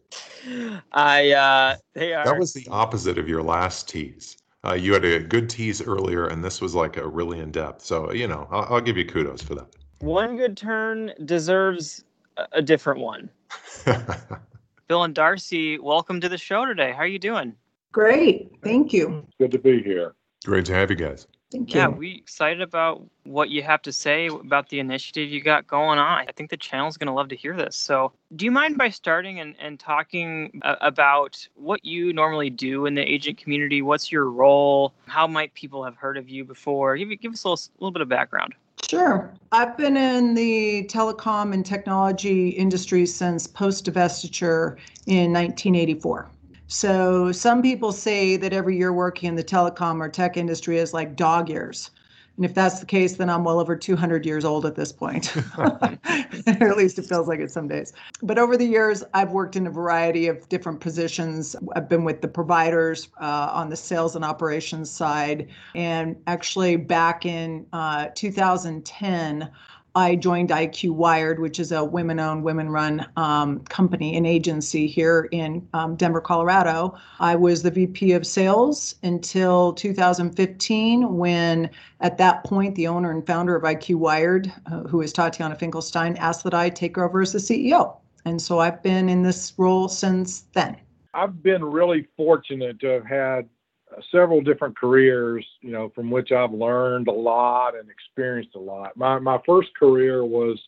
S2: I uh, they are.
S1: That was the opposite of your last tease. Uh, you had a good tease earlier, and this was like a really in depth. So you know, I'll, I'll give you kudos for that.
S2: one good turn deserves a, a different one. Bill and Darcy, welcome to the show today. How are you doing?
S7: Great. Thank you.
S8: Good to be here.
S1: Great to have you guys.
S7: Thank you.
S2: Yeah, we excited about what you have to say about the initiative you got going on. I think the channel's going to love to hear this. So, do you mind by starting and, and talking uh, about what you normally do in the agent community? What's your role? How might people have heard of you before? Give, give us a little, little bit of background.
S7: Sure. I've been in the telecom and technology industry since post divestiture in 1984. So some people say that every year working in the telecom or tech industry is like dog years. And if that's the case, then I'm well over 200 years old at this point. or at least it feels like it some days. But over the years, I've worked in a variety of different positions. I've been with the providers uh, on the sales and operations side. And actually, back in uh, 2010, I joined IQ Wired, which is a women owned, women run um, company and agency here in um, Denver, Colorado. I was the VP of sales until 2015, when at that point, the owner and founder of IQ Wired, uh, who is Tatiana Finkelstein, asked that I take over as the CEO. And so I've been in this role since then.
S8: I've been really fortunate to have had several different careers, you know, from which I've learned a lot and experienced a lot. My my first career was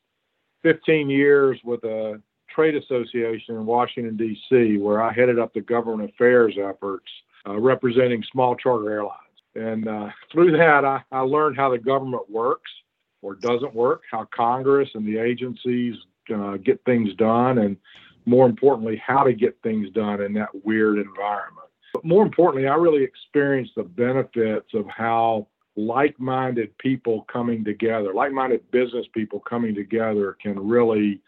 S8: 15 years with a trade association in Washington D.C., where I headed up the government affairs efforts uh, representing small charter airlines. And uh, through that, I, I learned how the government works or doesn't work, how Congress and the agencies uh, get things done, and more importantly, how to get things done in that weird environment. But more importantly, I really experienced the benefits of how like minded people coming together, like minded business people coming together can really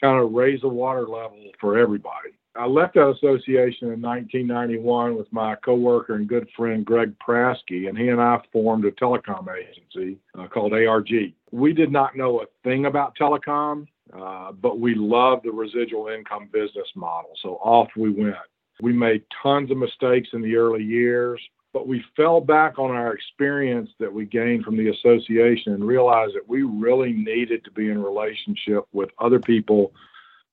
S8: kind of raise the water level for everybody. I left that association in 1991 with my coworker and good friend Greg Prasky, and he and I formed a telecom agency uh, called ARG. We did not know a thing about telecom, uh, but we loved the residual income business model. So off we went. We made tons of mistakes in the early years, but we fell back on our experience that we gained from the association and realized that we really needed to be in relationship with other people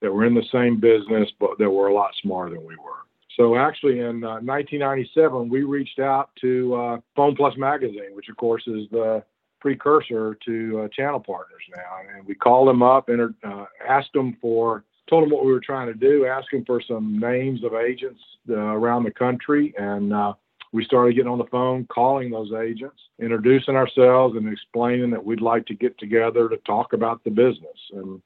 S8: that were in the same business, but that were a lot smarter than we were. So actually, in uh, 1997, we reached out to uh, Phone Plus Magazine, which of course is the precursor to uh, Channel Partners now, and we called them up and uh, asked them for, told them what we were trying to do, asked them for some names of agents uh, around the country, and uh, we started getting on the phone, calling those agents, introducing ourselves, and explaining that we'd like to get together to talk about the business. And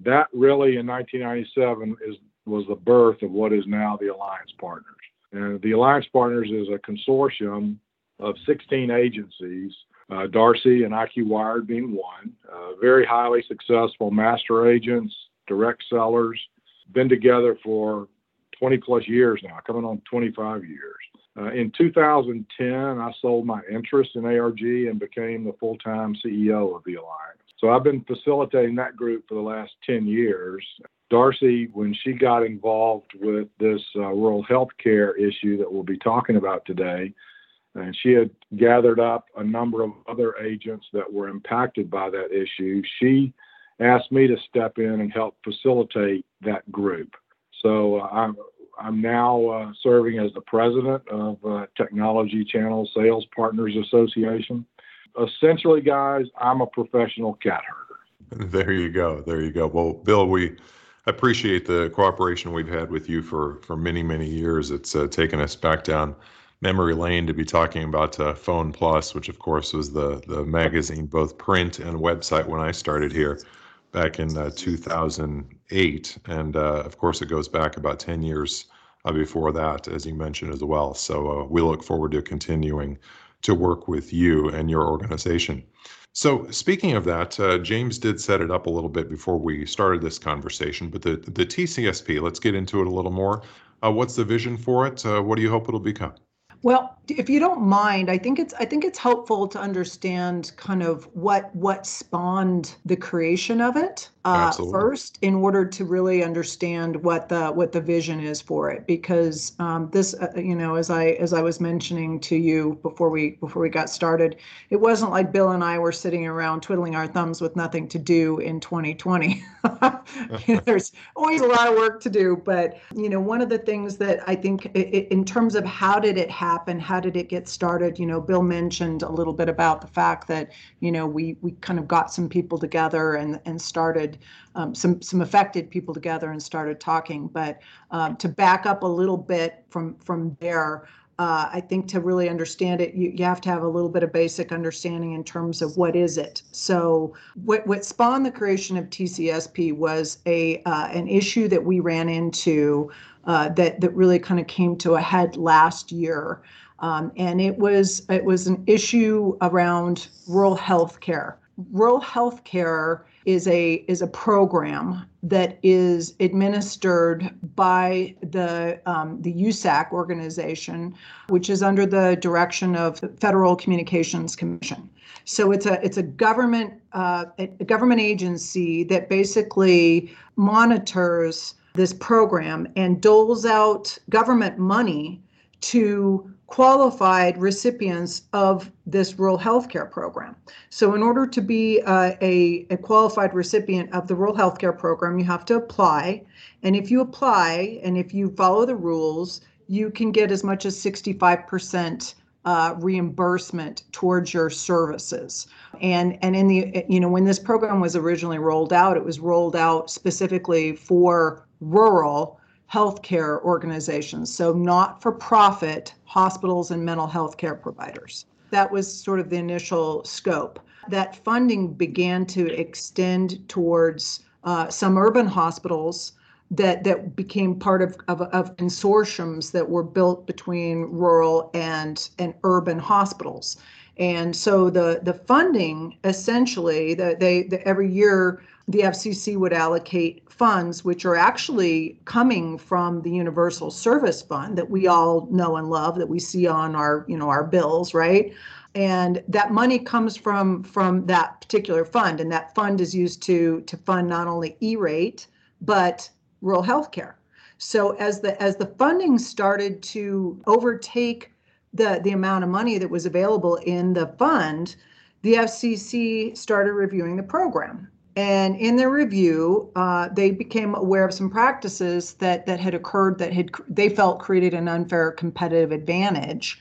S8: that really, in 1997, is was the birth of what is now the Alliance Partners. And the Alliance Partners is a consortium of 16 agencies, uh, Darcy and IQ Wired being one, uh, very highly successful master agents, direct sellers, been together for 20 plus years now, coming on 25 years. Uh, in 2010, I sold my interest in ARG and became the full time CEO of the Alliance. So I've been facilitating that group for the last 10 years. Darcy, when she got involved with this uh, rural health care issue that we'll be talking about today, and she had gathered up a number of other agents that were impacted by that issue, she asked me to step in and help facilitate that group. So uh, I'm, I'm now uh, serving as the president of uh, Technology Channel Sales Partners Association essentially, guys, I'm a professional cat herder.
S1: There you go. There you go. Well, Bill, we appreciate the cooperation we've had with you for for many many years. It's uh, taken us back down memory lane to be talking about uh, Phone Plus, which of course was the the magazine, both print and website when I started here back in uh, 2008, and uh, of course it goes back about 10 years uh, before that, as you mentioned as well. So uh, we look forward to continuing to work with you and your organization. So, speaking of that, uh, James did set it up a little bit before we started this conversation, but the, the TCSP, let's get into it a little more. Uh, what's the vision for it? What do you hope it'll become?
S7: Well, if you don't mind, I think it's I think it's helpful to understand kind of what what spawned the creation of it. Uh, first in order to really understand what the what the vision is for it because um, this uh, you know as I as I was mentioning to you before we before we got started it wasn't like Bill and I were sitting around twiddling our thumbs with nothing to do in 2020 you know, there's always a lot of work to do but you know one of the things that I think it, in terms of how did it happen how did it get started you know Bill mentioned a little bit about the fact that you know we we kind of got some people together and and started um, some some affected people together and started talking. But um, to back up a little bit from from there. Uh, I think to really understand it, you, you have to have a little bit of basic understanding in terms of what is it. So, what, what spawned the creation of TCSP was a uh, an issue that we ran into uh, that that really kind of came to a head last year, um, and it was it was an issue around rural health care. Rural health care is a is a program that is administered by the um, the USAC organization, which is under the direction of the Federal Communications Commission. So it's a it's a government uh, a government agency that basically monitors this program and doles out government money to qualified recipients of this rural health care program. So, in order to be uh, a, a qualified recipient of the rural health care program, you have to apply. And if you apply and if you follow the rules, you can get as much as 65% uh, reimbursement towards your services. And and in the you know when this program was originally rolled out, it was rolled out specifically for rural healthcare organizations, so not for profit hospitals and mental health care providers. That was sort of the initial scope. That funding began to extend towards uh, some urban hospitals that, that became part of, of, of consortiums that were built between rural and, and urban hospitals. And so the, the funding essentially, the, they, the, every year the FCC would allocate funds, which are actually coming from the Universal Service Fund that we all know and love, that we see on our, you know, our bills, right? And that money comes from from that particular fund, and that fund is used to to fund not only E-rate but rural health care. So as the as the funding started to overtake the the amount of money that was available in the fund, the FCC started reviewing the program. And in their review, uh, they became aware of some practices that that had occurred that had they felt created an unfair competitive advantage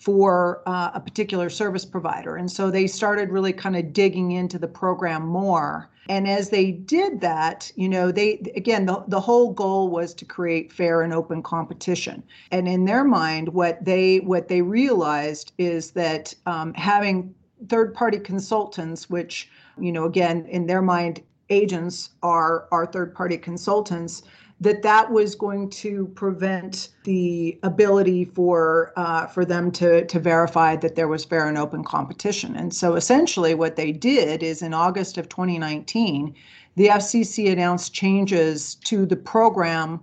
S7: for uh, a particular service provider. And so they started really kind of digging into the program more. And as they did that, you know, they again the, the whole goal was to create fair and open competition. And in their mind, what they what they realized is that um, having third party consultants, which you know, again, in their mind, agents are are third party consultants that that was going to prevent the ability for uh, for them to to verify that there was fair and open competition. And so essentially, what they did is in August of 2019, the FCC announced changes to the program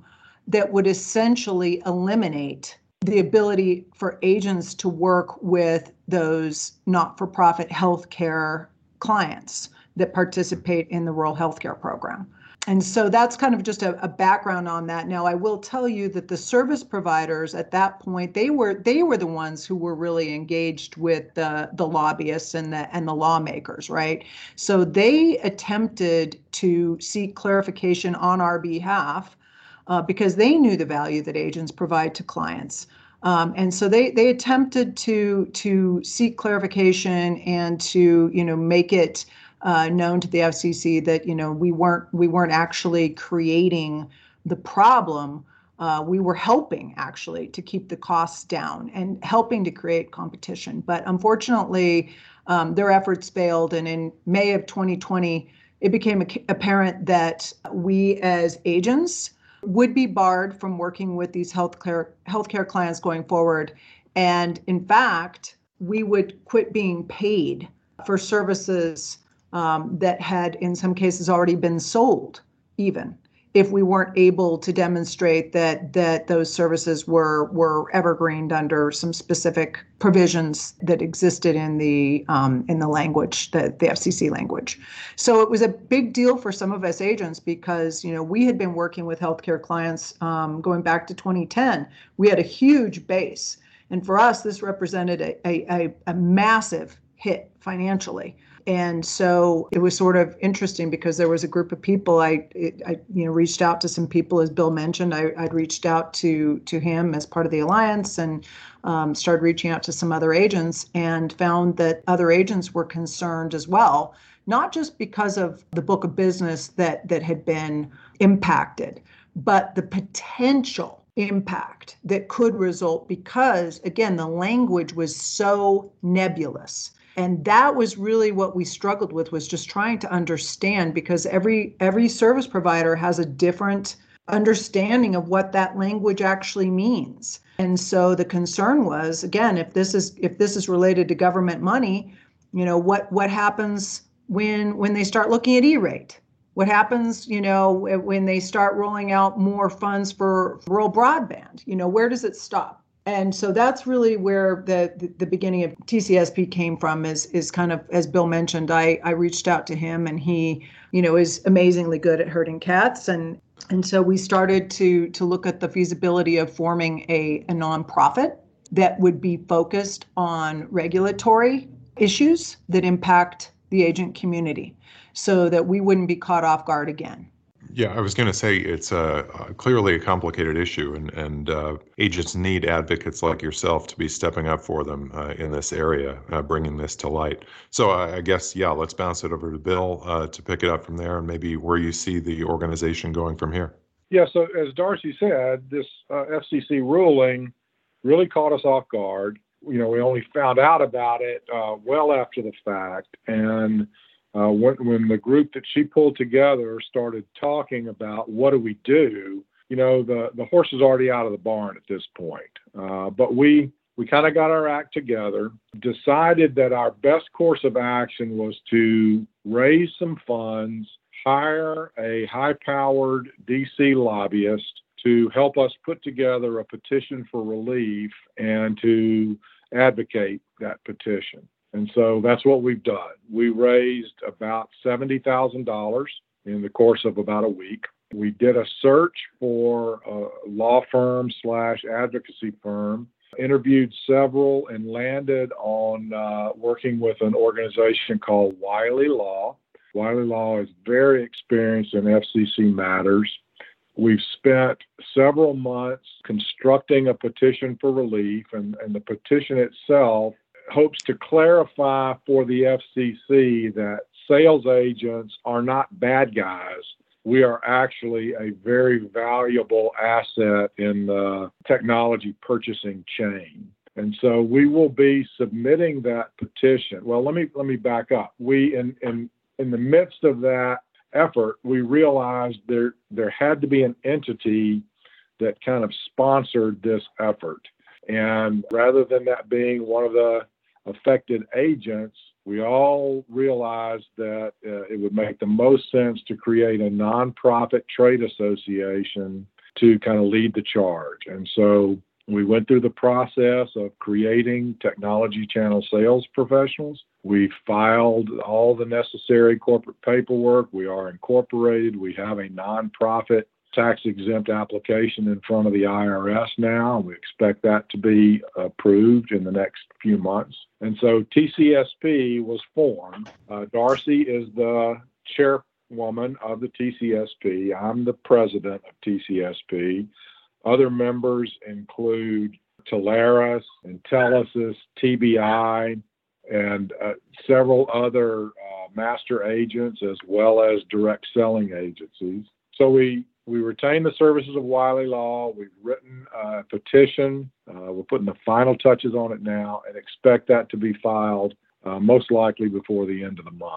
S7: that would essentially eliminate the ability for agents to work with those not-for-profit healthcare clients that participate in the rural healthcare program. And so that's kind of just a, a, background on that. Now, I will tell you that the service providers at that point they were they were the ones who were really engaged with the the lobbyists and the and the lawmakers, right? So they attempted to seek clarification on our behalf uh, because they knew the value that agents provide to clients. Um, and so they they attempted to to seek clarification and to you know make it uh, known to the FCC that you know we weren't we weren't actually creating the problem. Uh, we were helping actually to keep the costs down and helping to create competition. But unfortunately, um, their efforts failed. And in May of 2020, it became apparent that we as agents would be barred from working with these healthcare healthcare clients going forward. And in fact, we would quit being paid for services um, that had, in some cases, already been sold, even if we weren't able to demonstrate that that those services were were evergreened under some specific provisions that existed in the um, in the language the, the FCC language. So it was a big deal for some of us agents because you know we had been working with healthcare clients um, going back to 2010. We had a huge base, and for us this represented a, a, a massive hit financially and so it was sort of interesting because there was a group of people. I, I you know reached out to some people as bill mentioned. I, would reached out to to him as part of the alliance and um, started reaching out to some other agents and found that other agents were concerned as well not just because of the book of business that that had been impacted but the potential impact that could result because again the language was so nebulous and that was really what we struggled with was just trying to understand because every every service provider has a different understanding of what that language actually means. And so the concern was again if this is if this is related to government money you know what what happens when when they start looking at e-rate? What happens you know when they start rolling out more funds for rural broadband? You know where does it stop and so that's really where the, the, the beginning of TCSP came from is is kind of as Bill mentioned I I reached out to him and he you know is amazingly good at herding cats and and so we started to to look at the feasibility of forming a, a nonprofit that would be focused on regulatory issues that impact the agent community so that we wouldn't be caught off guard again.
S1: Yeah, I was going to say it's a, a, clearly a complicated issue, and and uh, agents need advocates like yourself to be stepping up for them uh, in this area, uh, bringing this to light. So I, guess yeah, let's bounce it over to Bill uh, to pick it up from there, and maybe where you see the organization going from here.
S8: Yeah, so as Darcy said, this uh, FCC ruling really caught us off guard. You know, we only found out about it uh, well after the fact, and uh, when, when the group that she pulled together started talking about what do we do, you know, the, the horse is already out of the barn at this point. Uh, but we, we kind of got our act together, decided that our best course of action was to raise some funds, hire a high powered DC lobbyist to help us put together a petition for relief and to advocate that petition. And so that's what we've done. We raised about $70,000 in the course of about a week. We did a search for a law firm slash advocacy firm, interviewed several, and landed on uh, working with an organization called Wiley Law. Wiley Law is very experienced in FCC matters. We've spent several months constructing a petition for relief, and, and the petition itself hopes to clarify for the FCC that sales agents are not bad guys. We are actually a very valuable asset in the technology purchasing chain. And so we will be submitting that petition. Well, let me let me back up. We in in in the midst of that effort, we realized there there had to be an entity that kind of sponsored this effort. And rather than that being one of the affected agents, we all realized that uh, it would make the most sense to create a nonprofit trade association to kind of lead the charge. And so we went through the process of creating technology channel sales professionals. We filed all the necessary corporate paperwork. We are incorporated. We have a nonprofit tax exempt application in front of the IRS now. We expect that to be approved in the next few months. And so TCSP was formed. Uh, Darcy is the chairwoman of the TCSP. I'm the president of TCSP. Other members include Telarus, Intelisys, TBI, and uh, several other uh, master agents as well as direct selling agencies. So we we retain the services of Wiley Law. We've written a petition. Uh, we're putting the final touches on it now and expect that to be filed uh, most likely before the end of the month.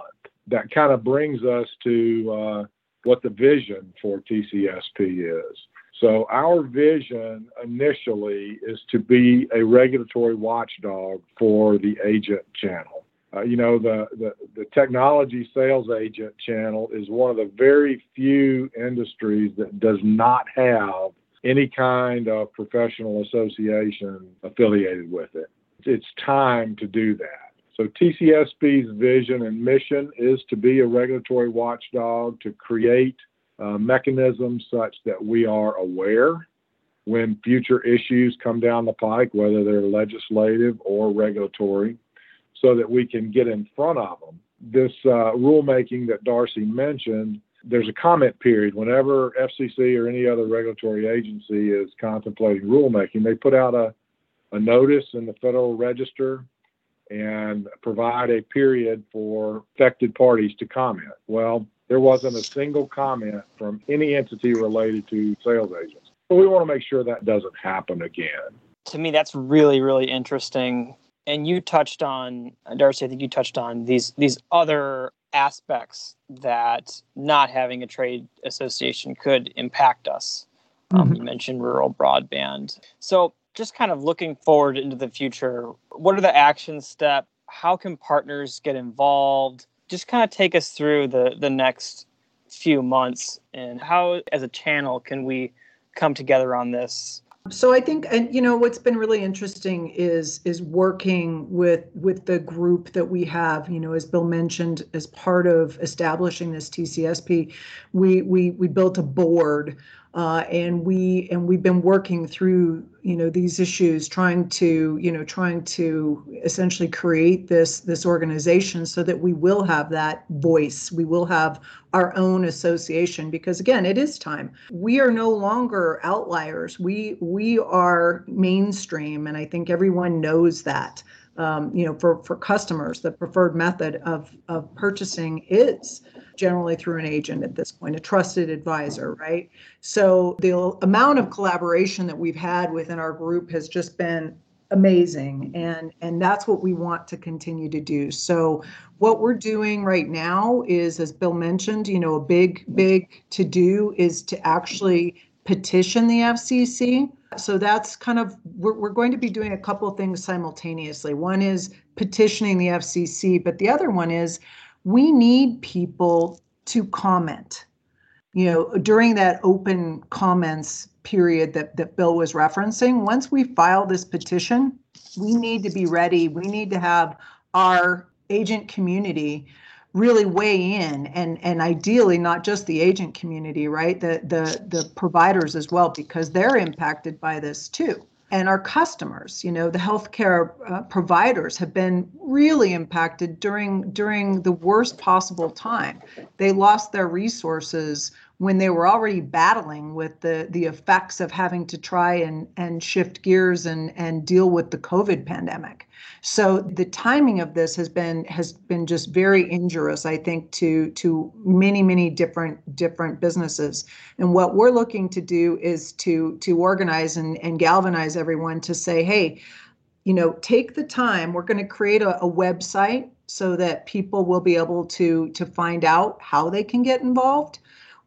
S8: That kind of brings us to uh, what the vision for TCSP is. So, our vision initially is to be a regulatory watchdog for the agent channel. Uh, you know, the, the, the technology sales agent channel is one of the very few industries that does not have any kind of professional association affiliated with it. It's time to do that. So TCSP's vision and mission is to be a regulatory watchdog to create uh, mechanisms such that we are aware when future issues come down the pike, whether they're legislative or regulatory, so that we can get in front of them. This uh, rulemaking that Darcy mentioned, there's a comment period. Whenever FCC or any other regulatory agency is contemplating rulemaking, they put out a, a notice in the Federal Register and provide a period for affected parties to comment. Well, there wasn't a single comment from any entity related to sales agents. But we want to make sure that doesn't happen again.
S2: To me, that's really, really interesting. And you touched on, Darcy, I think you touched on these these other aspects that not having a trade association could impact us. Um, mm-hmm. You mentioned rural broadband. So, just kind of looking forward into the future, what are the action steps? How can partners get involved? Just kind of take us through the the next few months and how, as a channel, can we come together on this?
S7: So I think, and you know, what's been really interesting is is working with with the group that we have. You know, as Bill mentioned, as part of establishing this TCSP, we we we built a board uh, and we and we've been working through you know these issues trying to you know trying to essentially create this this organization so that we will have that voice. We will have our own association because again it is time. We are no longer outliers. We we are mainstream and i think everyone knows that um, you know for for customers the preferred method of of purchasing is generally through an agent at this point, a trusted advisor, right? So the amount of collaboration that we've had within our group has just been amazing and and that's what we want to continue to do so what we're doing right now is as bill mentioned you know a big big to do is to actually petition the fcc so that's kind of we're, we're going to be doing a couple things simultaneously one is petitioning the fcc but the other one is we need people to comment. You know, during that open comments period that, that Bill was referencing, once we file this petition, we need to be ready. We need to have our agent community really weigh in and and ideally not just the agent community right? The the the providers as well because they're impacted by this too. And our customers you know the healthcare uh, providers have been really impacted during during the worst possible time. They lost their resources when they were already battling with the the effects of having to try and and shift gears and and deal with the covid pandemic. So the timing of this has been has been just very injurious i think to to many many different different businesses. And what we're looking to do is to to organize and and galvanize everyone to say hey you know take the time. We're going to create a, a website so that people will be able to to find out how they can get involved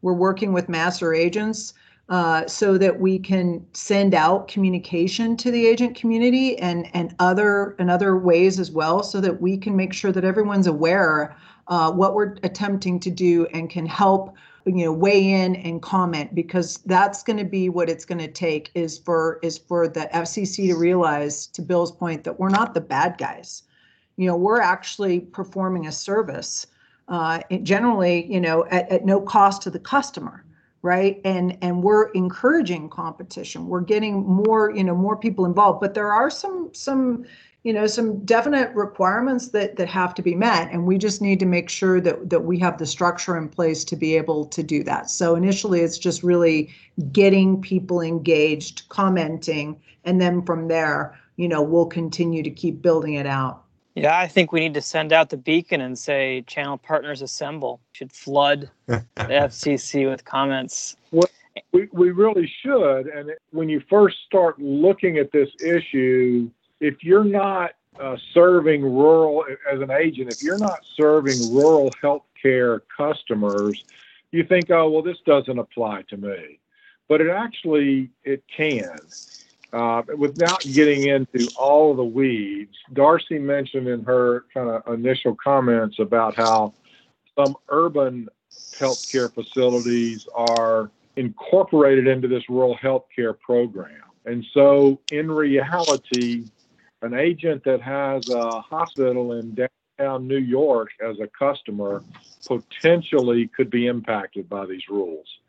S7: we're working with master agents uh, so that we can send out communication to the agent community and and other and other ways as well, so that we can make sure that everyone's aware uh, what we're attempting to do and can help you know weigh in and comment because that's going to be what it's going to take is for is for the FCC to realize to Bill's point that we're not the bad guys. You know, we're actually performing a service uh, generally, you know, at, at no cost to the customer right? And and we're encouraging competition. We're getting more you know more people involved. But there are some some you know some definite requirements that that have to be met. And we just need to make sure that that we have the structure in place to be able to do that. So initially it's just really getting people engaged commenting and then from there you know we'll continue to keep building it out
S2: yeah, I think we need to send out the beacon and say, channel partners assemble. Should flood the FCC with comments.
S8: Well, we, we really should. And when you first start looking at this issue, if you're not uh, serving rural, as an agent, if you're not serving rural healthcare customers, you think, oh, well, this doesn't apply to me. But it actually, it can. Uh, without getting into all of the weeds, Darcy mentioned in her kind of initial comments about how some urban healthcare facilities are incorporated into this rural healthcare program. And so, in reality, an agent that has a hospital in downtown New York as a customer potentially could be impacted by these rules.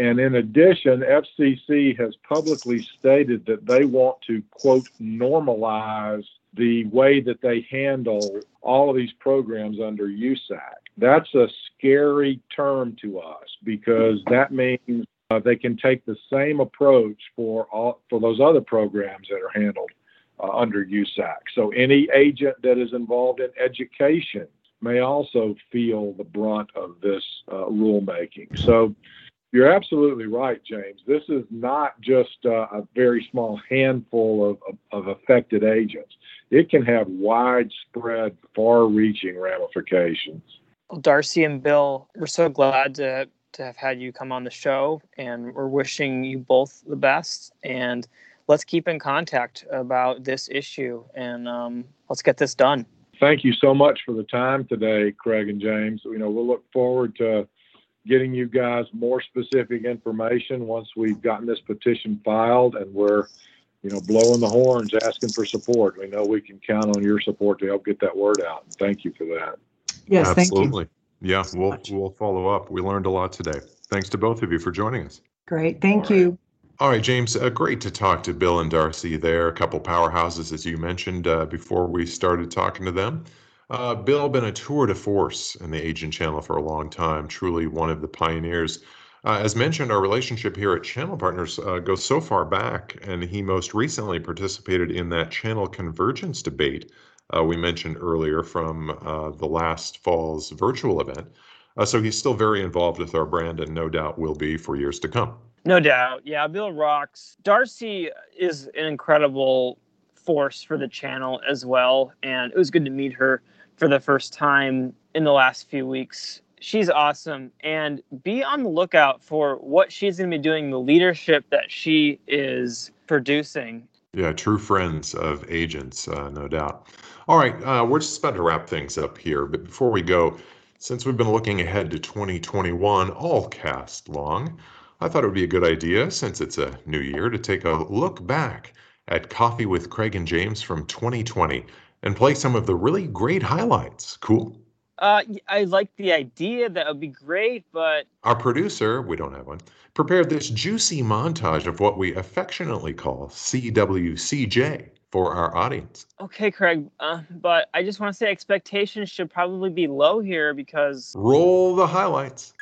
S8: And in addition, FCC has publicly stated that they want to, quote, normalize the way that they handle all of these programs under USAC. That's a scary term to us because that means uh, they can take the same approach for all for those other programs that are handled uh, under USAC. So any agent that is involved in education may also feel the brunt of this uh, rulemaking. So you're absolutely right, James. This is not just uh, a very small handful of, of, of, affected agents. It can have widespread, far reaching ramifications.
S2: Well, Darcy and Bill, we're so glad to, to have had you come on the show, and we're wishing you both the best. And let's keep in contact about this issue and um, let's get this done.
S8: Thank you so much for the time today, Craig and James. You know, we'll look forward to getting you guys more specific information once we've gotten this petition filed and we're, you know, blowing the horns, asking for support. We know we can count on your support to help get that word out. Thank you for that.
S7: Yes,
S1: Absolutely.
S7: thank
S1: you. Yeah, we'll
S7: much.
S1: we'll follow up. We learned a lot today. Thanks to both of you for joining us.
S7: Great. Thank you.
S1: All right, James, uh, great to talk to Bill and Darcy there. A couple powerhouses, as you mentioned uh, before we started talking to them. Uh, Bill been a tour de force in the agent channel for a long time, truly one of the pioneers. Uh, as mentioned, our relationship here at Channel Partners uh, goes so far back, and he most recently participated in that channel convergence debate uh, we mentioned earlier from uh, the last fall's virtual event. Uh, so he's still very involved with our brand and no doubt will be for years to come.
S2: No doubt. Yeah, Bill rocks. Darcy is an incredible force for the channel as well. And it was good to meet her for the first time in the last few weeks. She's awesome. And be on the lookout for what she's going to be doing, the leadership that she is producing.
S1: Yeah, true friends of agents, uh, no doubt. All right, uh, we're just about to wrap things up here. But before we go, since we've been looking ahead to 2021 all cast long, I thought it would be a good idea, since it's a new year, to take a look back at Coffee with Craig and James from 2020 and play some of the really great highlights. Cool?
S2: Uh, I like the idea. That would be great, but
S1: our producer, we don't have one, prepared this juicy montage of what we affectionately call CWCJ for our audience.
S2: Okay, Craig, uh, but I just want to say expectations should probably be low here because.
S1: Roll the highlights.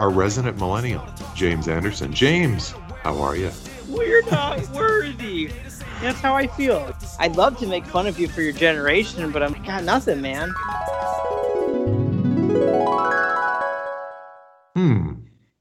S1: Our resident millennial, James Anderson. James, how are you?
S2: We're not worthy. That's how I feel. I'd love to make fun of you for your generation, but I'm got nothing, man.
S1: Hmm.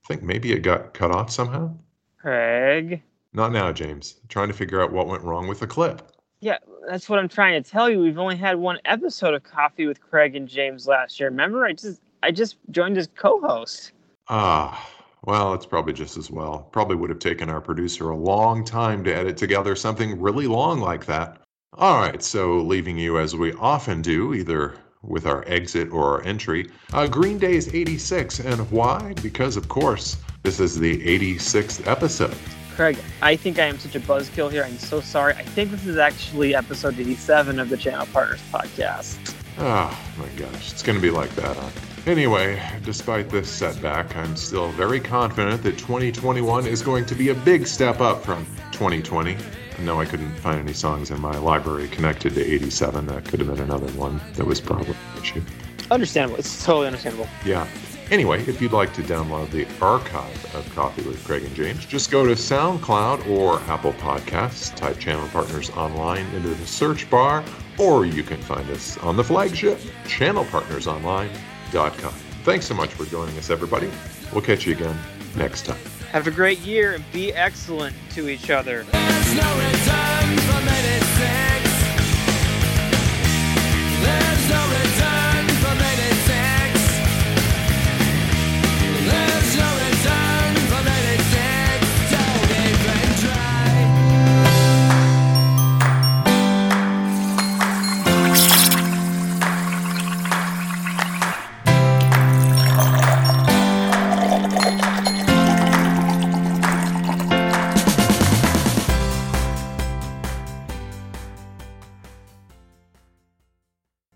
S1: Think maybe it got cut off somehow?
S2: Craig.
S1: Not now, James. trying to figure out what went wrong with the clip.
S2: Yeah, that's what I'm trying to tell you. We've only had one episode of Coffee with Craig and James last year. Remember, I just I just joined as co-host.
S1: Ah, well, it's probably just as well. Probably would have taken our producer a long time to edit together something really long like that. All right, so leaving you as we often do, either with our exit or our entry, uh, Green Day's 86. And why? Because, of course, this is the 86th episode.
S2: Craig, I think I am such a buzzkill here. I'm so sorry. I think this is actually episode 87 of the Channel Partners podcast.
S1: Oh, my gosh. It's going to be like that, huh? Anyway, despite this setback, I'm still very confident that 2021 is going to be a big step up from 2020. No, I couldn't find any songs in my library connected to 87. That could have been another one that was probably an issue.
S2: Understandable. It's totally understandable.
S1: Yeah. Anyway, if you'd like to download the archive of Coffee with Craig and James, just go to SoundCloud or Apple Podcasts, type Channel Partners Online into the search bar, or you can find us on the flagship, channelpartnersonline.com. Thanks so much for joining us, everybody. We'll catch you again next time.
S2: Have a great year and be excellent to each other.